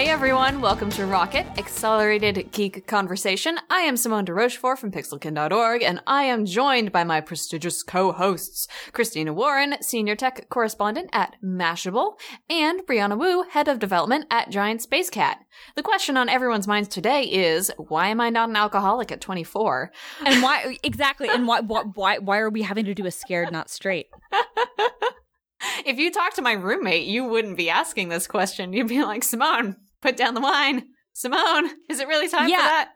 Hey everyone, welcome to Rocket Accelerated Geek Conversation. I am Simone de Rochefort from pixelkin.org, and I am joined by my prestigious co-hosts, Christina Warren, Senior Tech Correspondent at Mashable, and Brianna Wu, Head of Development at Giant Space Cat. The question on everyone's minds today is, why am I not an alcoholic at 24? And why exactly? And why why why are we having to do a scared not straight? if you talk to my roommate, you wouldn't be asking this question. You'd be like, Simone, put down the wine. Simone, is it really time Yeah. for that?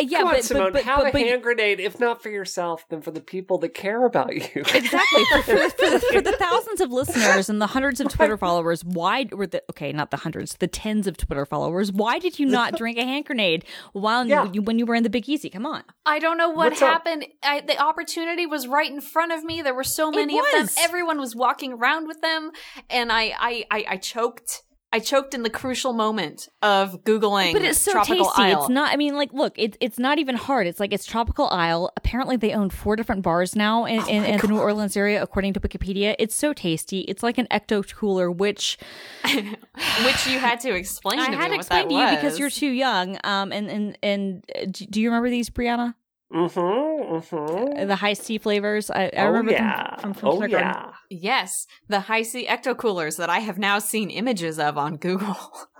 Yeah, Come on, but, Simone, but, but, have but, a but- hand grenade, if not for yourself, then for the people that care about you. exactly for, for, the- for, for the thousands of listeners and the hundreds of Twitter followers. Why were the okay, not the hundreds, the tens of Twitter followers? Why did you not drink a hand grenade while Yeah. you, when you were in the Big Easy? Come on. I don't know what What's happened. I, the opportunity was right in front of me. There were so many of them. Everyone was walking around with them, and I, I, I, I choked. I choked in the crucial moment of googling. But it's so tropical tasty. Isle. It's not. I mean, like, look, it's it's not even hard. It's like it's Tropical Isle. Apparently, they own four different bars now in, in, in the New Orleans area, according to Wikipedia. It's so tasty. It's like an ecto cooler, which which you had to explain I to me had to explain to you was. because you're too young. Um, and and and uh, do do you remember these, Brianna? Mm-hmm, mm-hmm. The high C flavors. I, I oh, remember yeah. them from, from oh, yeah. Yes, the high C ecto coolers that I have now seen images of on Google.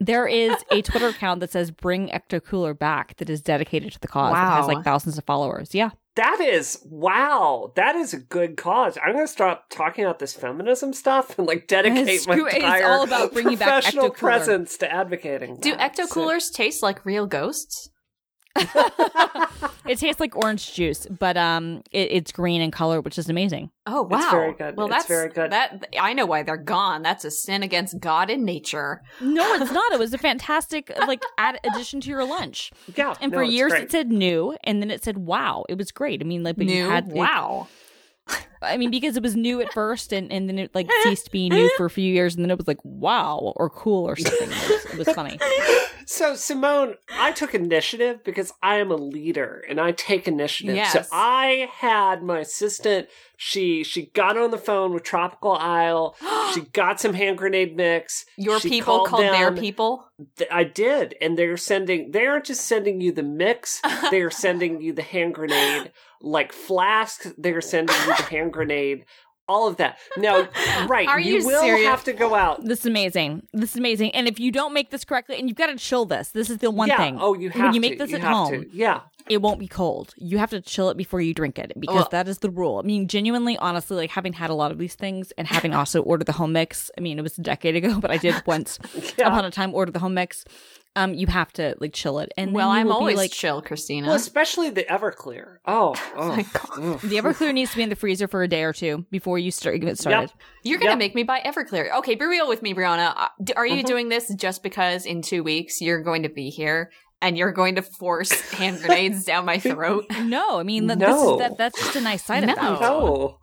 There is a Twitter account that says "Bring Ecto Cooler Back" that is dedicated to the cause. It has like thousands of followers. Yeah. That is, wow, that is a good cause. I'm going to stop talking about this feminism stuff and like dedicate my Screw it, it's entire all about bringing back professional Ecto-Cooler. presence to advocating. Do that. ecto So- coolers taste like real ghosts? It tastes like orange juice, but um, it, it's green in color, which is amazing. Oh wow, It's very good. Well, It's that's very good. That I know why they're gone. That's a sin against God and nature. No, it's not. It was a fantastic like add addition to your lunch. Yeah. And no, for years great. it said new, and then it said wow. It was great. I mean, like, but you New had wow. I mean, because it was new at first, and, and then it like ceased being new for a few years, and then it was like wow or cool or something. It was, it was funny. So, Simone, I took initiative because I am a leader and I take initiative. Yes. So I had my assistant. She she got on the phone with Tropical Isle. she got some hand grenade mix. Your She people called called their people. I did, and they're sending. They aren't just sending you the mix. they are sending you the hand grenade, like flasks. They are sending you the hand grenade. All of that. Now, right? Are you will serious? have to go out. This is amazing. This is amazing. And if you don't make this correctly, and you've got to chill this. This is the one yeah. thing. Oh, you have when you to. make this you at home, to. Yeah. it won't be cold. You have to chill it before you drink it because Well- that is the rule. I mean, genuinely, honestly, like having had a lot of these things and having also ordered the home mix. I mean, it was a decade ago, but I did once Yeah. upon a time order the home mix. Um, you have to like chill it. And Well, you I'm will be, always like chill, Christina. Well, especially the Everclear. Oh, oh. my God. the Everclear needs to be in the freezer for a day or two before you start get started. You're gonna Yep. make me buy Everclear. Okay, be real with me, Brianna. Uh, Are you Mhm. doing this just because in two weeks you're going to be here and you're going to force hand grenades down my throat? No, I mean th- No. this is that that's just a nice side No. effect. No.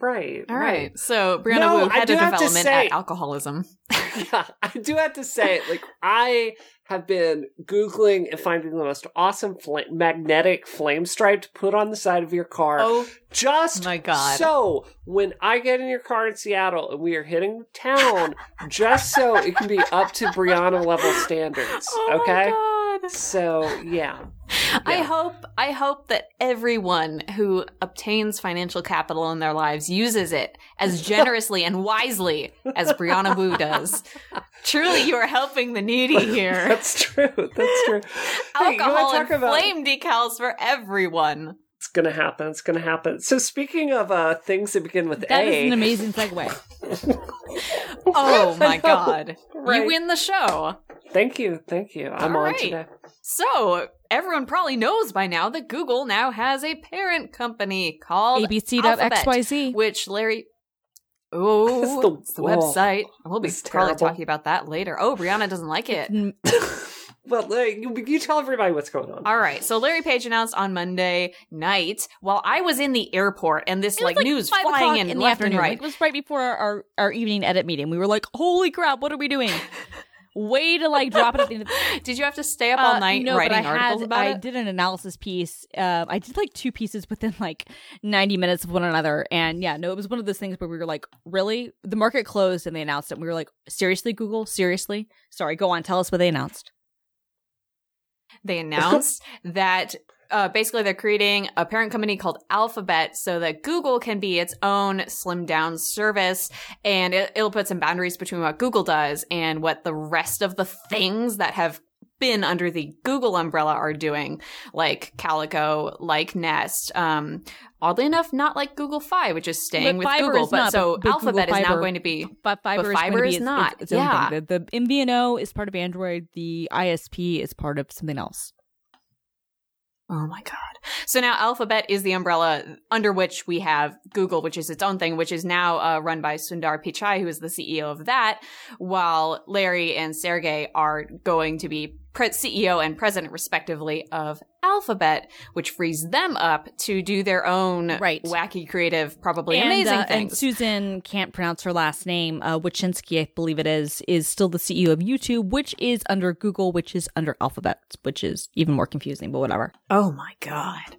Right. All right. So Brianna No, Wu, head of development say- at alcoholism. yeah, I do have to say, like, I have been Googling and finding the most awesome magnetic flame stripe to put on the side of your car. Oh just my God. So when I get in your car in Seattle and we are hitting town, just so it can be up to Brianna level standards. Oh okay? So yeah. I hope I hope that everyone who obtains financial capital in their lives uses it as generously and wisely as Brianna Wu does. Truly, you are helping the needy here. That's true. That's true. Hey, Alcohol and talk about- flame decals for everyone. It's gonna happen. It's gonna happen. So speaking of uh things that begin with That A, is an amazing segue. Oh my know, god. right? You win the show. Thank you, thank you. I'm All on right. today. So, everyone probably knows by now that Google now has a parent company called Alphabet, ABC.xyz. which Larry. Oh, It's the- it's the website. We'll be It's probably terrible. talking about that later. Oh, Brianna doesn't like it. Well, like, you, you tell everybody what's going on. All right, so Larry Page announced on Monday night while I was in the airport and this It was like, news flying in, in the left and afternoon. right. Like, it was right before our, our, our evening edit meeting. We were like, "Holy crap! What are we doing?" way to like drop it at the end. Of Did you have to stay up all Uh, night no, writing but I articles had, about I it? did an analysis piece. Uh, I did like two pieces within like 90 minutes of one another. And yeah, no, it was one of those things where we were like, really? The market closed and they announced it. And we were like, seriously, Google? Seriously? Sorry, go on. Tell us what they announced. They announced that uh, basically they're creating a parent company called Alphabet so that Google can be its own slimmed down service and it, it'll put some boundaries between what Google does and what the rest of the things that have been under the Google umbrella are doing, like Calico, like Nest. Um, oddly enough, not like Google Fi, which is staying But with Fiber Google. is but not, so but- Alphabet Google is now going to be But Fiber, But is, Fiber be is not. Its, its Yeah. The, the MVNO is part of Android. The ISP is part of something else. Oh my God. So now Alphabet is the umbrella under which we have Google, which is its own thing, which is now uh, run by Sundar Pichai, who is the CEO of that, while Larry and Sergey are going to be pre- CEO and president, respectively, of Alphabet, which frees them up to do their own Right. wacky, creative, probably and, amazing uh, And. Susan can't pronounce her last name. Uh, Wachinski, I believe it is, is still the CEO of YouTube, which is under Google, which is under Alphabet, which is even more confusing. But whatever. Oh my god.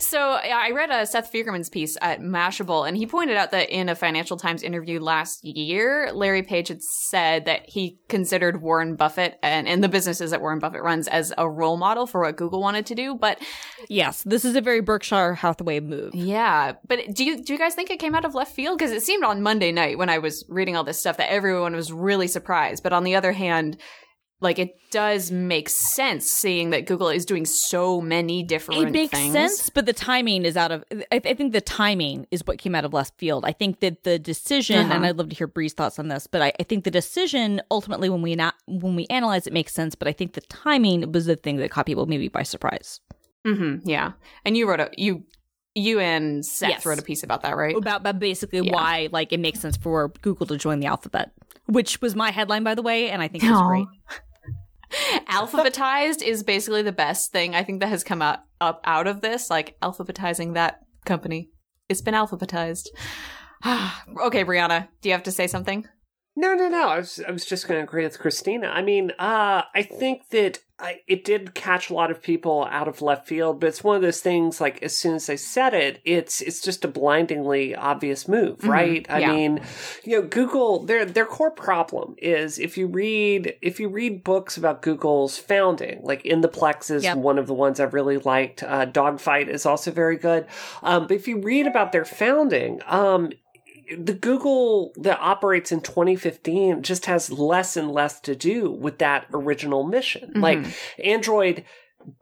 So I read a Seth Fiegerman's piece at Mashable, and he pointed out that in a Financial Times interview last year, Larry Page had said that he considered Warren Buffett and, and the businesses that Warren Buffett runs as a role model for what Google wanted to do. But Yes, this is a very Berkshire Hathaway move. yeah, but do you do you guys think it came out of left field? Because it seemed on Monday night when I was reading all this stuff that everyone was really surprised. But on the other hand. Like it does make sense seeing that Google is doing so many different things. It makes things. sense, but the timing is out of. I, I think the timing is what came out of left field. I think that the decision, Uh-huh. and I'd love to hear Bree's thoughts on this, but I, I think the decision ultimately, when we not when we analyze it, makes sense. But I think the timing was the thing that caught people maybe by surprise. Mm-hmm. Yeah, and you wrote a you you and Seth Yes. wrote a piece about that, right? about, about basically Yeah. why like it makes sense for Google to join the alphabet, which was my headline by the way, and I think it's Aw. great. Alphabetized is basically the best thing I think that has come out up out of this, like alphabetizing that company. It's been alphabetized. okay, Brianna, do you have to say something? No, no, no. I was, I was just going to agree with Christina. I mean, uh, I think that I, it did catch a lot of people out of left field, but it's one of those things. Like as soon as they said it, it's it's just a blindingly obvious move, Mhm, right? I mean, you know, Google their their core problem is if you read if you read books about Google's founding, like In the Plex is Yep. one of the ones I've really liked. Uh, Dogfight is also very good. Um, but if you read about their founding, um, the Google that operates in 2015 just has less and less to do with that original mission. Mhm. Like Android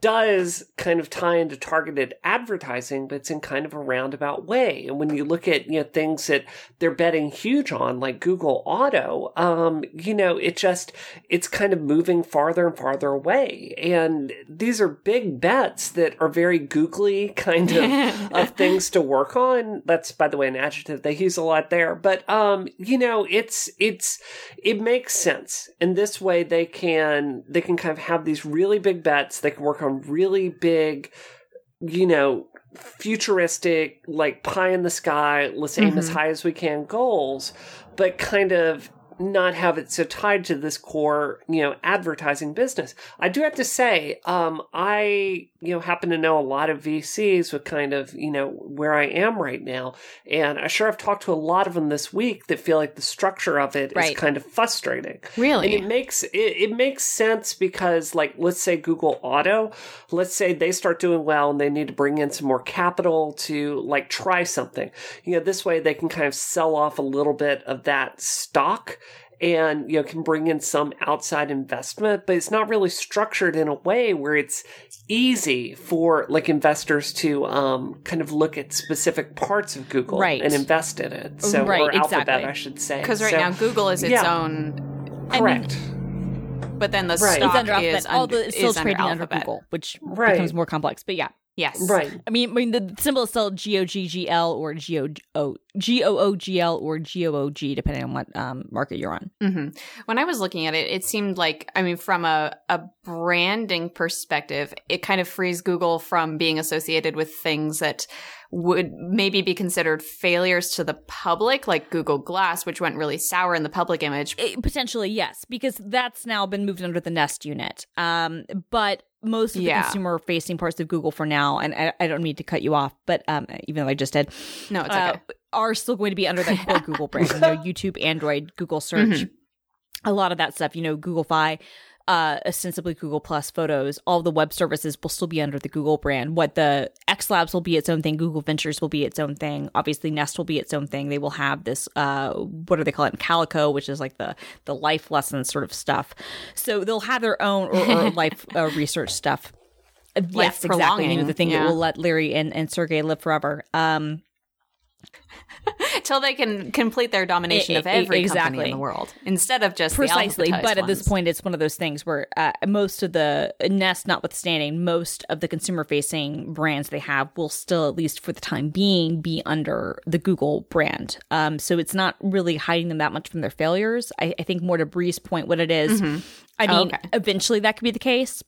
does kind of tie into targeted advertising, but it's in kind of a roundabout way. And when you look at, you know, things that they're betting huge on, like Google Auto, um, you know, it just, it's kind of moving farther and farther away. And these are big bets that are very googly kind of, of things to work on. That's, by the way, an adjective they use a lot there. But, um, you know, it's, it's, it makes sense. In this way, they can, they can kind of have these really big bets. They can work on really big, you know, futuristic, like pie in the sky, let's aim as Mhm. high as we can goals, but kind of not have it so tied to this core, you know, advertising business. I do have to say, um, I, you know, happen to know a lot of VCs with kind of, you know, where I am right now. And I sure have talked to a lot of them this week that feel like the structure of it is Right. kind of frustrating. Really? And it makes it, it makes sense because like let's say Google Auto, let's say they start doing well and they need to bring in some more capital to like try something. You know, this way they can kind of sell off a little bit of that stock and you know can bring in some outside investment, but it's not really structured in a way where it's easy for like investors to um kind of look at specific parts of Google Right. and invest in it. So Right, or Alphabet, exactly. I should say. Because right So- now Google is its yeah. own, correct. but then the Right. stock It's under is alphabet. All the it's still is under trading under, Alphabet. Google, which Right. becomes more complex. But yeah, Yes. Right. I mean, I mean the symbol is still G O G G L or G O O G O O G L or G O O G, depending on what um, market you're on. hmm When I was looking at it, it seemed like, I mean, from a, a branding perspective, it kind of frees Google from being associated with things that would maybe be considered failures to the public, like Google Glass, which went really sour in the public image. It- Eh, potentially, yes, because that's now been moved under the Nest unit. Um, but most of the Yeah. consumer facing parts of Google for now, and I, I don't mean to cut you off, but um, even though I just did, No, it's uh, okay. are still going to be under that core Google brand. You know, YouTube, Android, Google search, Mhm. a lot of that stuff. You know, Google Fi, uh, ostensibly Google Plus Photos. All the web services will still be under the Google brand. What the X Labs will be its own thing. Google Ventures will be its own thing. Obviously, Nest will be its own thing. They will have this. Uh, what do they call it? Calico, which is like the the life lesson sort of stuff. So they'll have their own or, or life uh, research stuff. Uh, yes, exactly. You know, the thing yeah. that will let Larry and, and Sergey live forever. Um, Till they can complete their domination E- of every company in the world, instead of just precisely but at this point it's one of those things where uh, most of the nest notwithstanding most of the consumer facing brands they have will still at least for the time being be under the google brand um, so it's not really hiding them that much from their failures i, I think more to bree's point what it is, Mhm. i Oh, mean okay. eventually that could be the case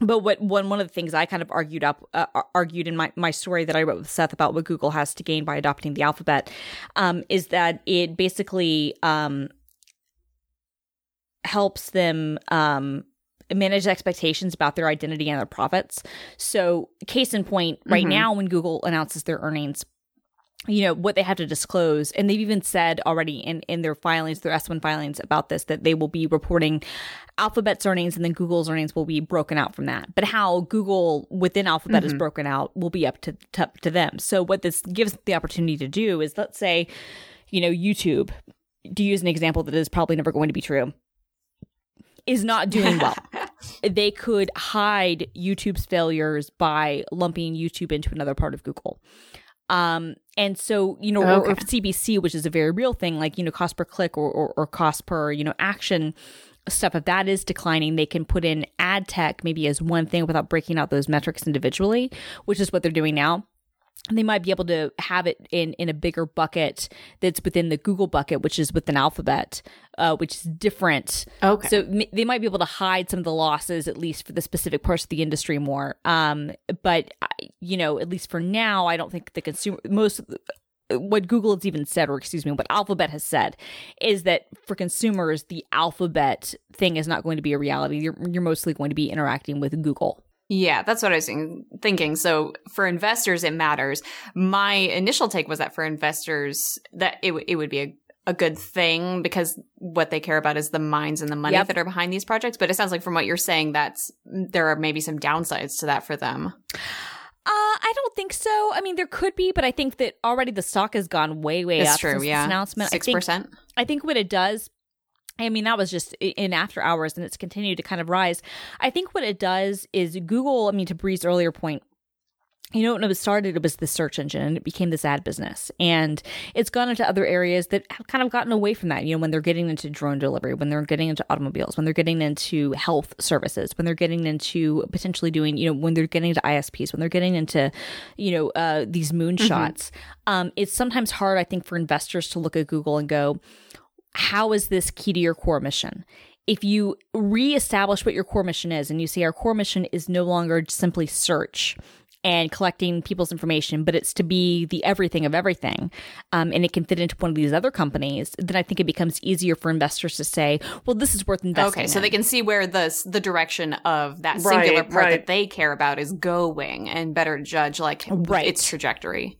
but what one one of the things I kind of argued up uh, argued in my, my story that I wrote with Seth about what Google has to gain by adopting the alphabet um, is that it basically um, helps them um, manage expectations about their identity and their profits. So, case in point, right Mhm. now when Google announces their earnings, you know what they have to disclose and they've even said already in in their filings their s1 filings about this that they will be reporting alphabet's earnings and then google's earnings will be broken out from that but how google within alphabet is Mhm. broken out will be up to, to to them so what this gives the opportunity to do is let's say you know youtube to use an example that is probably never going to be true is not doing well they could hide YouTube's failures by lumping YouTube into another part of Google. Um, and so, you know, or, or Okay. CPC, which is a very real thing, like, you know, cost per click or, or, or cost per, you know, action stuff, if that is declining, they can put in ad tech maybe as one thing without breaking out those metrics individually, which is what they're doing now. They might be able to have it in in a bigger bucket that's within the Google bucket, which is within Alphabet, uh, which is different. Okay. So m- they might be able to hide some of the losses, at least for the specific parts of the industry, more. Um, but I- you know, at least for now, I don't think the consumer most. What Google has even said, or excuse me, what Alphabet has said, is that for consumers, the Alphabet thing is not going to be a reality. You're, you're mostly going to be interacting with Google. Yeah, that's what I was thinking-. So for investors, it matters. My initial take was that for investors, that it, w- it would be a, a good thing because what they care about is the minds and the money Yep. that are behind these projects. But it sounds like from what you're saying, that's there are maybe some downsides to that for them. Uh, I don't think so. I mean, there could be, but I think that already the stock has gone way, way It's up true. since Yeah, this announcement. Six percent. I think what it does, I mean, that was just in after hours and it's continued to kind of rise. I think what it does is Google, I mean, to Bree's earlier point, you know, when it was started, it was the search engine and it became this ad business. And it's gone into other areas that have kind of gotten away from that. You know, when they're getting into drone delivery, when they're getting into automobiles, when they're getting into health services, when they're getting into potentially doing, you know, when they're getting into ISPs, when they're getting into, you know, uh, these moonshots. Um, it's sometimes hard, I think, for investors to look at Google and go, how is this key to your core mission? If you reestablish what your core mission is and you say our core mission is no longer simply search and collecting people's information, but it's to be the everything of everything, um, and it can fit into one of these other companies, then I think it becomes easier for investors to say, well, this is worth investing Okay, so in. they can see where the the direction of that Right, singular part right. that they care about is going, and better judge like Right. its trajectory.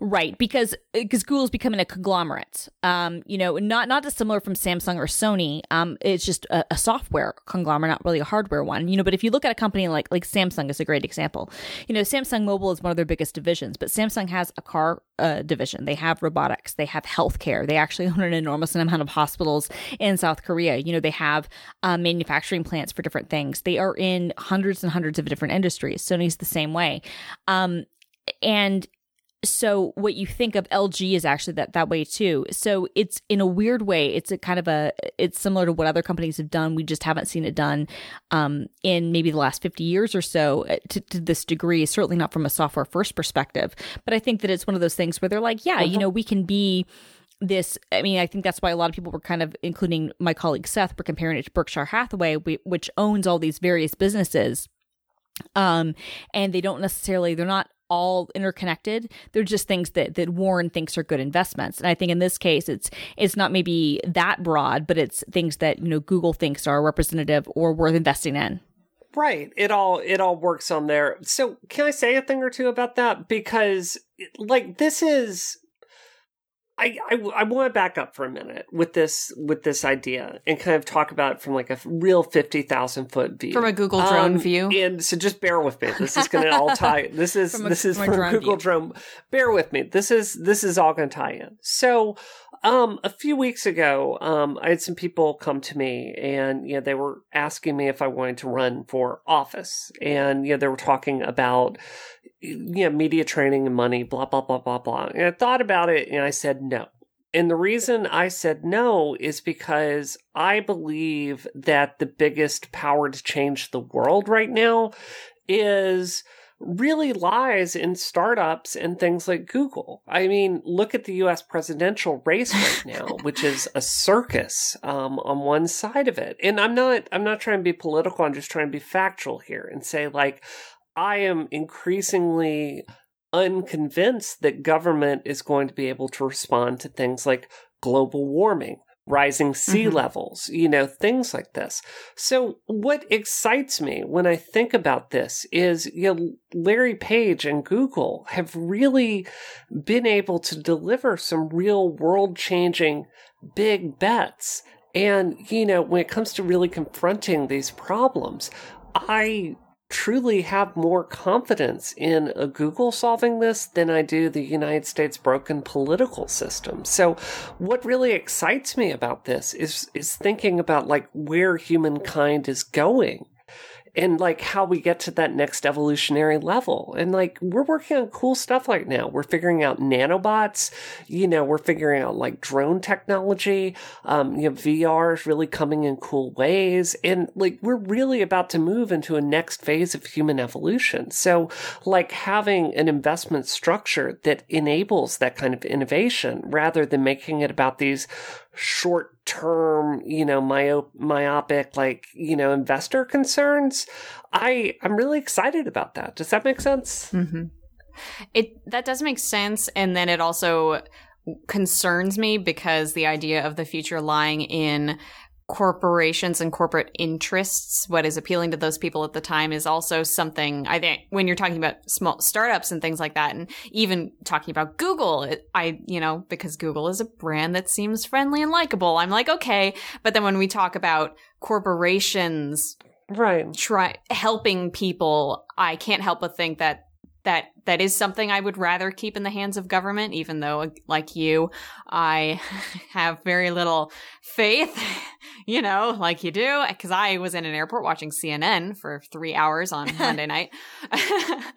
Right, because because Google's becoming a conglomerate. Um, you know, not not dissimilar from Samsung or Sony. Um, it's just a, a software conglomerate, not really a hardware one. You know, but if you look at a company like like Samsung is a great example. You know, Samsung Mobile is one of their biggest divisions, but Samsung has a car uh, division. They have robotics. They have healthcare. They actually own an enormous amount of hospitals in South Korea. You know, they have um, manufacturing plants for different things. They are in hundreds and hundreds of different industries. Sony's the same way. Um, and so what you think of LG is actually that that way too. So it's in a weird way, it's a kind of a it's similar to what other companies have done. We just haven't seen it done um, in maybe the last fifty years or so uh, to, to this degree. Certainly not from a software first perspective, but I think that it's one of those things where they're like, yeah, you know, we can be this i mean i think that's why a lot of people were kind of including my colleague seth were comparing it to berkshire hathaway which owns all these various businesses um and they don't necessarily they're not all interconnected. They're just things that that Warren thinks are good investments. And I think in this case, it's it's not maybe that broad, but it's things that you know Google thinks are representative or worth investing in. Right. It all it all works on there. So can I say a thing or two about that? Because like this is I, I, I want to back up for a minute with this with this idea and kind of talk about it from like a real fifty thousand foot view from a Google drone um, view. And so just bear with me. This is going to all tie. This is a- this is from drone Google view. drone. Bear with me. This is this is all going to tie in. So um, a few weeks ago, um, I had some people come to me and, you know, they were asking me if I wanted to run for office. And, you know, they were talking about, you know, media training and money, blah, blah, blah, blah, blah. And I thought about it and I said no. And the reason I said no is because I believe that the biggest power to change the world right now is really lies in startups and things like Google. I mean, look at the US presidential race right now, which is a circus um, on one side of it. And I'm not I'm not trying to be political, I'm just trying to be factual here and say like I am increasingly unconvinced that government is going to be able to respond to things like global warming, rising sea Mhm. levels, you know, things like this. So what excites me when I think about this is, you know, Larry Page and Google have really been able to deliver some real world changing big bets. And, you know, when it comes to really confronting these problems, I truly have more confidence in a Google solving this than I do the United States broken political system. So what really excites me about this is is thinking about like where humankind is going and like how we get to that next evolutionary level. And like we're working on cool stuff right now. We're figuring out nanobots, you know, we're figuring out like drone technology. Um, you know, VR is really coming in cool ways. And like we're really about to move into a next phase of human evolution. So like having an investment structure that enables that kind of innovation rather than making it about these short term, you know, myop- myopic, like, you know, investor concerns. I, I'm really excited about that. Does that make sense? Mm-hmm. It that does make sense, and then it also concerns me because the idea of the future lying in corporations and corporate interests, what is appealing to those people at the time, is also something I think when you're talking about small startups and things like that, and even talking about Google, it, I, you know, because Google is a brand that seems friendly and likable, I'm like, okay. But then when we talk about corporations Right. try helping people, I can't help but think that that that is something I would rather keep in the hands of government, even though, like you, I have very little faith, you know, like you do, because I was in an airport watching CNN for three hours on Monday night.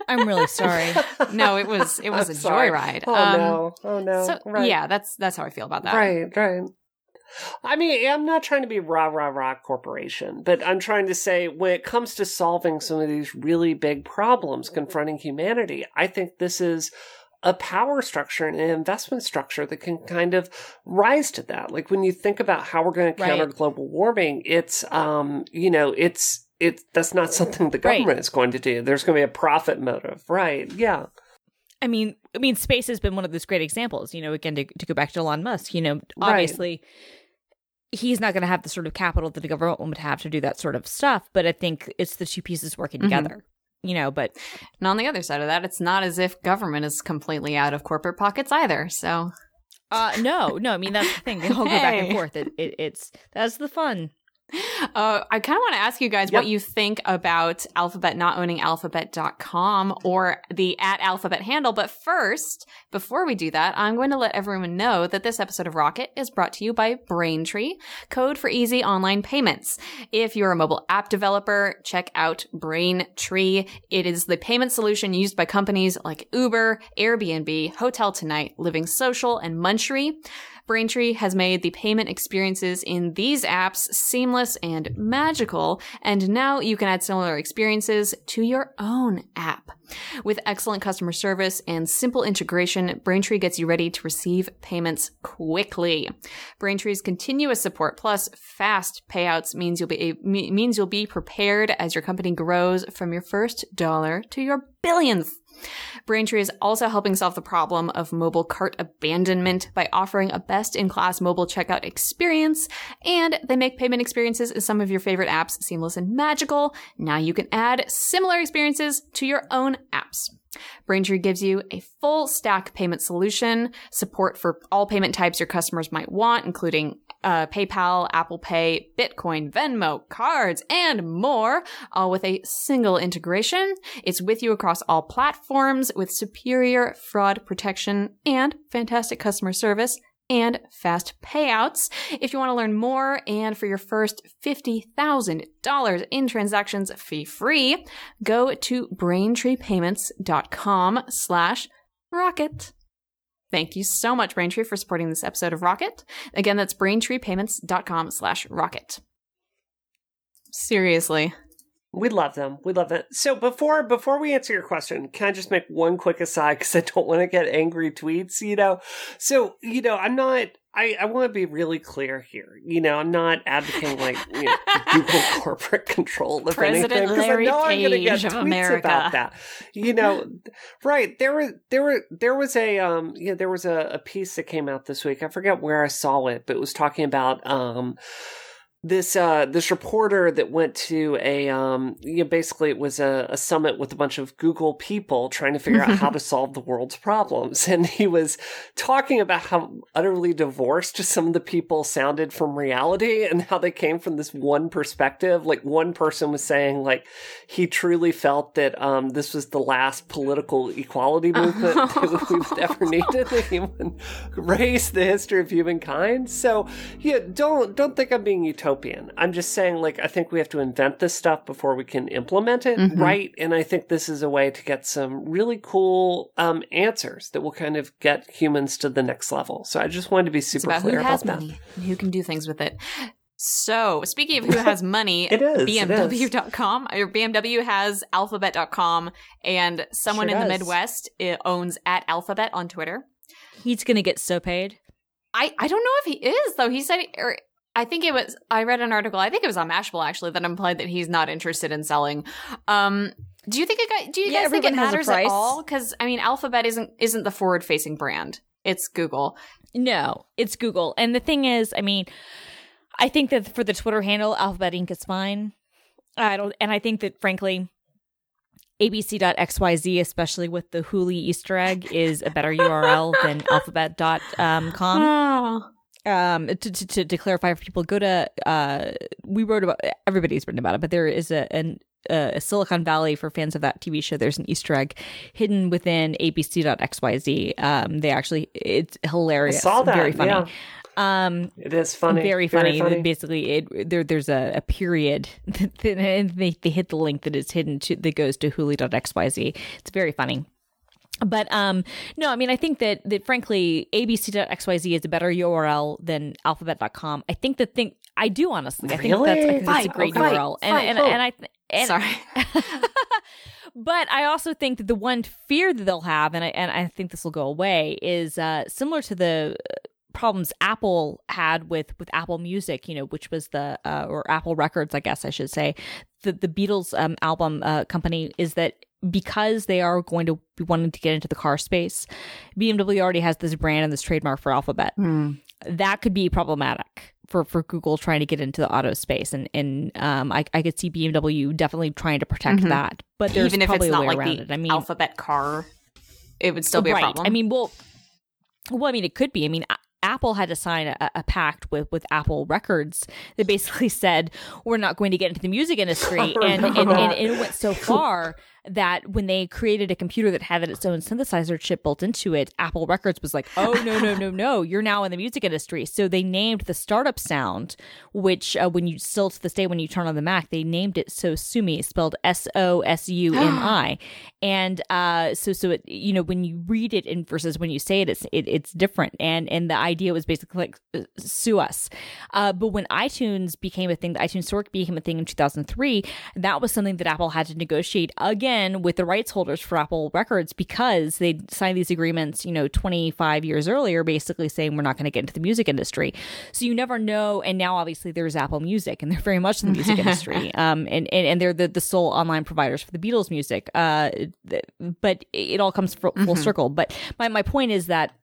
I'm really sorry. no, it was it was I'm a sorry. joyride. Oh Um, no. Oh no. So right. yeah, that's that's how I feel about that. Right, right. I mean, I'm not trying to be rah rah rah corporation, but I'm trying to say when it comes to solving some of these really big problems confronting humanity, I think this is a power structure and an investment structure that can kind of rise to that. Like when you think about how we're going to Right. counter global warming, it's um, you know, it's it's that's not something the Right. government is going to do. There's going to be a profit motive, right? Yeah, I mean, I mean, space has been one of those great examples. You know, again to, to go back to Elon Musk. You know, Right. He's not going to have the sort of capital that the government would have to do that sort of stuff. But I think it's the two pieces working Mhm. together. You know, but And on the other side of that, it's not as if government is completely out of corporate pockets either. So uh no, no. I mean, that's the thing. They all go back and forth. It, it, it's that's the fun. Uh, I kind of want to ask you guys Yep. what you think about Alphabet not owning alphabet.com or the at Alphabet handle. But first, before we do that, I'm going to let everyone know that this episode of Rocket is brought to you by Braintree, code for easy online payments. If you're a mobile app developer, check out Braintree. It is the payment solution used by companies like Uber, Airbnb, Hotel Tonight, Living Social, and Munchery. Braintree has made the payment experiences in these apps seamless and magical, and now you can add similar experiences to your own app. With excellent customer service and simple integration, Braintree gets you ready to receive payments quickly. Braintree's continuous support plus fast payouts means you'll be me- means you'll be prepared as your company grows from your first dollar to your billionth. Braintree is also helping solve the problem of mobile cart abandonment by offering a best in class mobile checkout experience. And they make payment experiences in some of your favorite apps seamless and magical. Now you can add similar experiences to your own apps. Braintree gives you a full stack payment solution, support for all payment types your customers might want, including uh, PayPal, Apple Pay, Bitcoin, Venmo, cards, and more, all with a single integration. It's with you across all platforms with superior fraud protection and fantastic customer service and fast payouts. If you want to learn more and for your first $50,000 in transactions fee free, go to braintreepayments.com slash rocket. Thank you so much, Braintree, for supporting this episode of Rocket. Again, that's braintreepayments.com slash rocket. Seriously. We love them. We love it. So before before we answer your question, can I just make one quick aside because I don't want to get angry tweets, you know? So, you know, I'm not I, I want to be really clear here. You know, I'm not advocating like you know, Google corporate control of President anything because I know I'm going to Page get of tweets America. about that. You know, right? There was there were there was a um yeah there was a, a piece that came out this week. I forget where I saw it, but it was talking about um this uh this reporter that went to a um you know, basically it was a, a summit with a bunch of Google people trying to figure out how to solve the world's problems. And he was talking about how utterly divorced some of the people sounded from reality and how they came from this one perspective. Like one person was saying like he truly felt that um this was the last political equality movement that we've ever needed the human race the history of humankind. So yeah don't don't think I'm being utopian I'm just saying, like, I think we have to invent this stuff before we can implement it, Mhm. right? And I think this is a way to get some really cool um, answers that will kind of get humans to the next level. So I just wanted to be It's super about who clear has about that. money and who can do things with it. So, speaking of who has money, It is, it is. BMW.com or BMW has Alphabet.com, and someone Sure in the. Midwest uh, owns at Alphabet on Twitter. He's gonna get so paid. I, I don't know if he is though. He said, or I think it was. I read an article. I think it was on Mashable actually that implied that he's not interested in selling. Um, do you think it? got- Do you Yeah, guys think it everyone has a matters at all? Because I mean, Alphabet isn't isn't the forward facing brand. It's Google. No, it's Google. And the thing is, I mean, I think that for the Twitter handle, Alphabet Inc. is fine. I don't, and I think that frankly, abc.xyz, especially with the Hooli Easter egg, is a better URL than alphabet.com. Oh. Um to, to, to, clarify for people go to uh we wrote about everybody's written about it but there is a an a Silicon Valley for fans of that TV show. There's an Easter egg hidden within ABC.xyz. Um, they actually, it's hilarious. I saw that, Very funny. yeah. Um, It is funny. very funny. Basically, it there there's a, a period, and they they hit the link that is hidden to that goes to Hooli.xyz. It's very funny. But um no, I mean I think that that frankly abc.xyz is a better URL than alphabet.com. I think the thing I do honestly. I think that's, I think that's a great okay, URL. And fine, and, oh. and I th- and, Sorry. but I also think that the one fear that they'll have, and I and I think this will go away, is uh, similar to the problems Apple had with with Apple Music, you know, which was the uh, or Apple Records, I guess I should say, the the Beatles um, album uh, company is that because they are going to be wanting to get into the car space, BMW already has this brand and this trademark for Alphabet. That could be problematic for, for Google trying to get into the auto space, and and um, I, I could see BMW definitely trying to protect Mhm. that. But there's Even if probably it's a not like the it. I mean, Alphabet car, it would still be right. a problem. I mean, well, well, I mean, it could be. I mean, A- Apple had to sign a, a pact with with Apple Records that basically said we're not going to get into the music industry, I and, and, and it went so far that when they created a computer that had its own synthesizer chip built into it, Apple Records was like, "Oh no, no, no, no! You're now in the music industry." So they named the startup sound, which uh, when you still to this day when you turn on the Mac, they named it Sosumi, spelled S O S U M I, and uh, so so it you know when you read it in versus when you say it, it's it, it's different, and and the idea was basically like uh, sue us. Uh, but when iTunes became a thing, the iTunes Store became a thing in 2003. That was something that Apple had to negotiate again in with the rights holders for Apple Records because they signed these agreements, you know, 25 years earlier, basically saying we're not going to get into the music industry. So you never know. And now obviously there's Apple Music, and they're very much in the music industry. Um, and, and and they're the, the sole online providers for the Beatles music. Uh, but it all comes full, full mm-hmm. circle. But my my point is that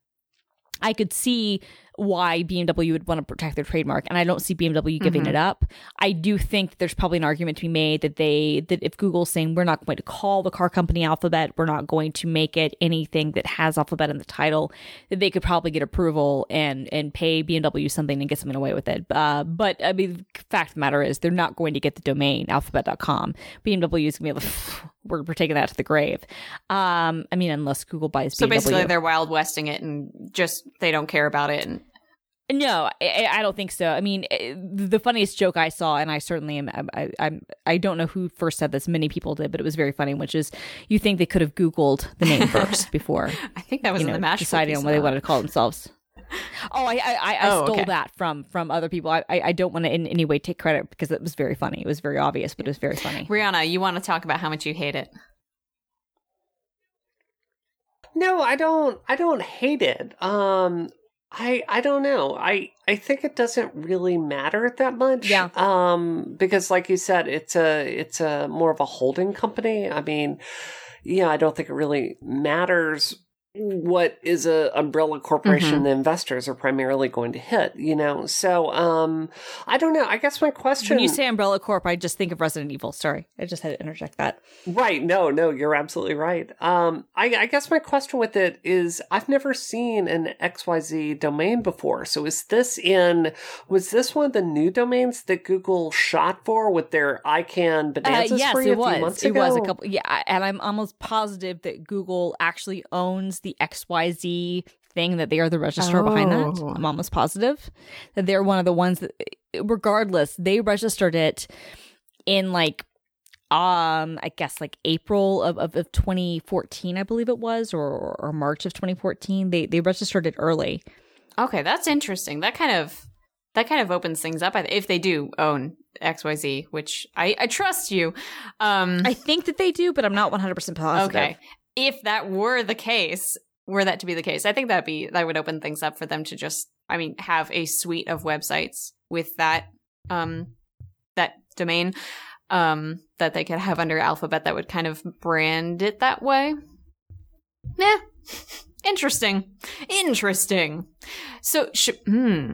I could see why BMW would want to protect their trademark, and I don't see BMW giving mm-hmm. it up. I do think there's probably an argument to be made that they that if Google's saying we're not going to call the car company Alphabet, we're not going to make it anything that has Alphabet in the title, that they could probably get approval and and pay BMW something and get something away with it. Uh, but I mean, fact of the matter is they're not going to get the domain alphabet.com. BMW is going to be like, we're, we're taking that to the grave. Um, I mean, unless Google buys. So basically, they're wild westing it and just they don't care about it. And no, I, I, don't think so. I mean, eh, the funniest joke I saw, and I certainly am, I, I'm, I don't know who first said this. Many people did, but it was very funny. Which is, you think they could have Googled the name first before? I think that was you know, the match deciding on what they wanted to call themselves. Oh, I I, I oh, stole okay. that from from other people. I I don't want to in any way take credit because it was very funny. It was very obvious, but it was very funny. Brianna, you want to talk about how much you hate it? No, I don't. I don't hate it. Um, I I don't know. I I think it doesn't really matter that much. Yeah. Um, because like you said, it's a it's a more of a holding company. I mean, yeah, I don't think it really matters what is a umbrella corporation mm-hmm. the investors are primarily going to hit you know? So um i don't know. I guess my question when you say umbrella corp i just think of resident evil. Sorry i just had to interject that. Right. No no you're absolutely right. Um i, I guess my question with it is i've never seen an xyz domain before. So is this in was this one of the new domains that google shot for with their icann bonanza uh, yes it was. it was a couple yeah and i'm almost positive that google actually owns the XYZ thing that they are the registrar oh. behind that. Oh. I'm almost positive that they're one of the ones that, regardless, they registered it in like um i guess like april of, of, of 2014 i believe it was or or march of 2014 they they registered it early okay that's interesting that kind of that kind of opens things up if they do own xyz which i i trust you um i think that they do but i'm not 100% positive okay if that were the case, were that to be the case, I think that'd be that would open things up for them to just, I mean, have a suite of websites with that um that domain um that they could have under Alphabet that would kind of brand it that way. Yeah. Interesting. Interesting. So, sh- hmm.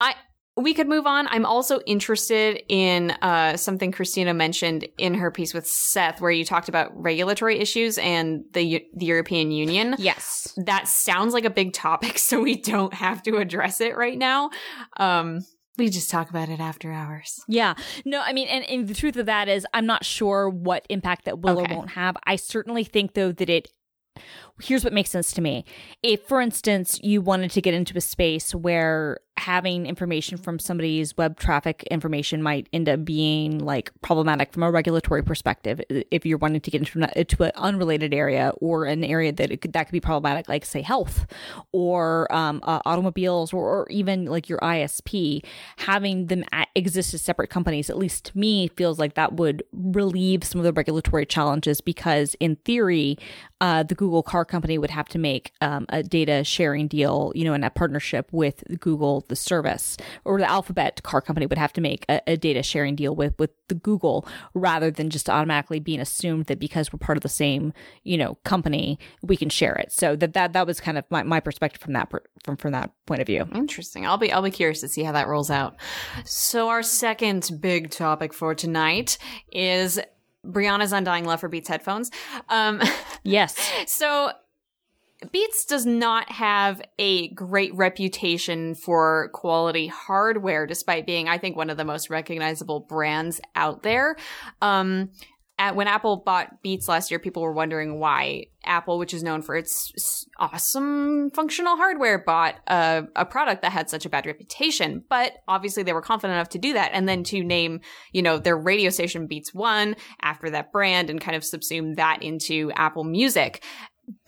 I we could move on. I'm also interested in uh, something Christina mentioned in her piece with Seth, where you talked about regulatory issues and the, the European Union. Yes, that sounds like a big topic, so we don't have to address it right now. Um, we just talk about it after hours. Yeah. No, I mean, and, and the truth of that is, I'm not sure what impact that will okay. or won't have. I certainly think, though, that it here's what makes sense to me. If, for instance, you wanted to get into a space where having information from somebody's web traffic information might end up being like problematic from a regulatory perspective if you're wanting to get into, into an unrelated area or an area that could, that could be problematic like say health or um, uh, automobiles or, or, even like your isp having them exist as separate companies at least to me feels like that would relieve some of the regulatory challenges because in theory uh, the google car company would have to make um, a data sharing deal you know in a partnership with google the service or the alphabet car company would have to make a, a, data sharing deal with with the google rather than just automatically being assumed that because we're part of the same you know company we can share it so that that that was kind of my, my perspective from that from from that point of view interesting i'll be i'll be curious to see how that rolls out so our second big topic for tonight is Brianna's undying love for Beats headphones. Um, yes. So Beats does not have a great reputation for quality hardware, despite being, I think, one of the most recognizable brands out there. Um, at, when Apple bought Beats last year, people were wondering why Apple, which is known for its awesome functional hardware, bought a, a, product that had such a bad reputation. But obviously, they were confident enough to do that, and then to name, you know, their radio station Beats One after that brand, and kind of subsume that into Apple Music.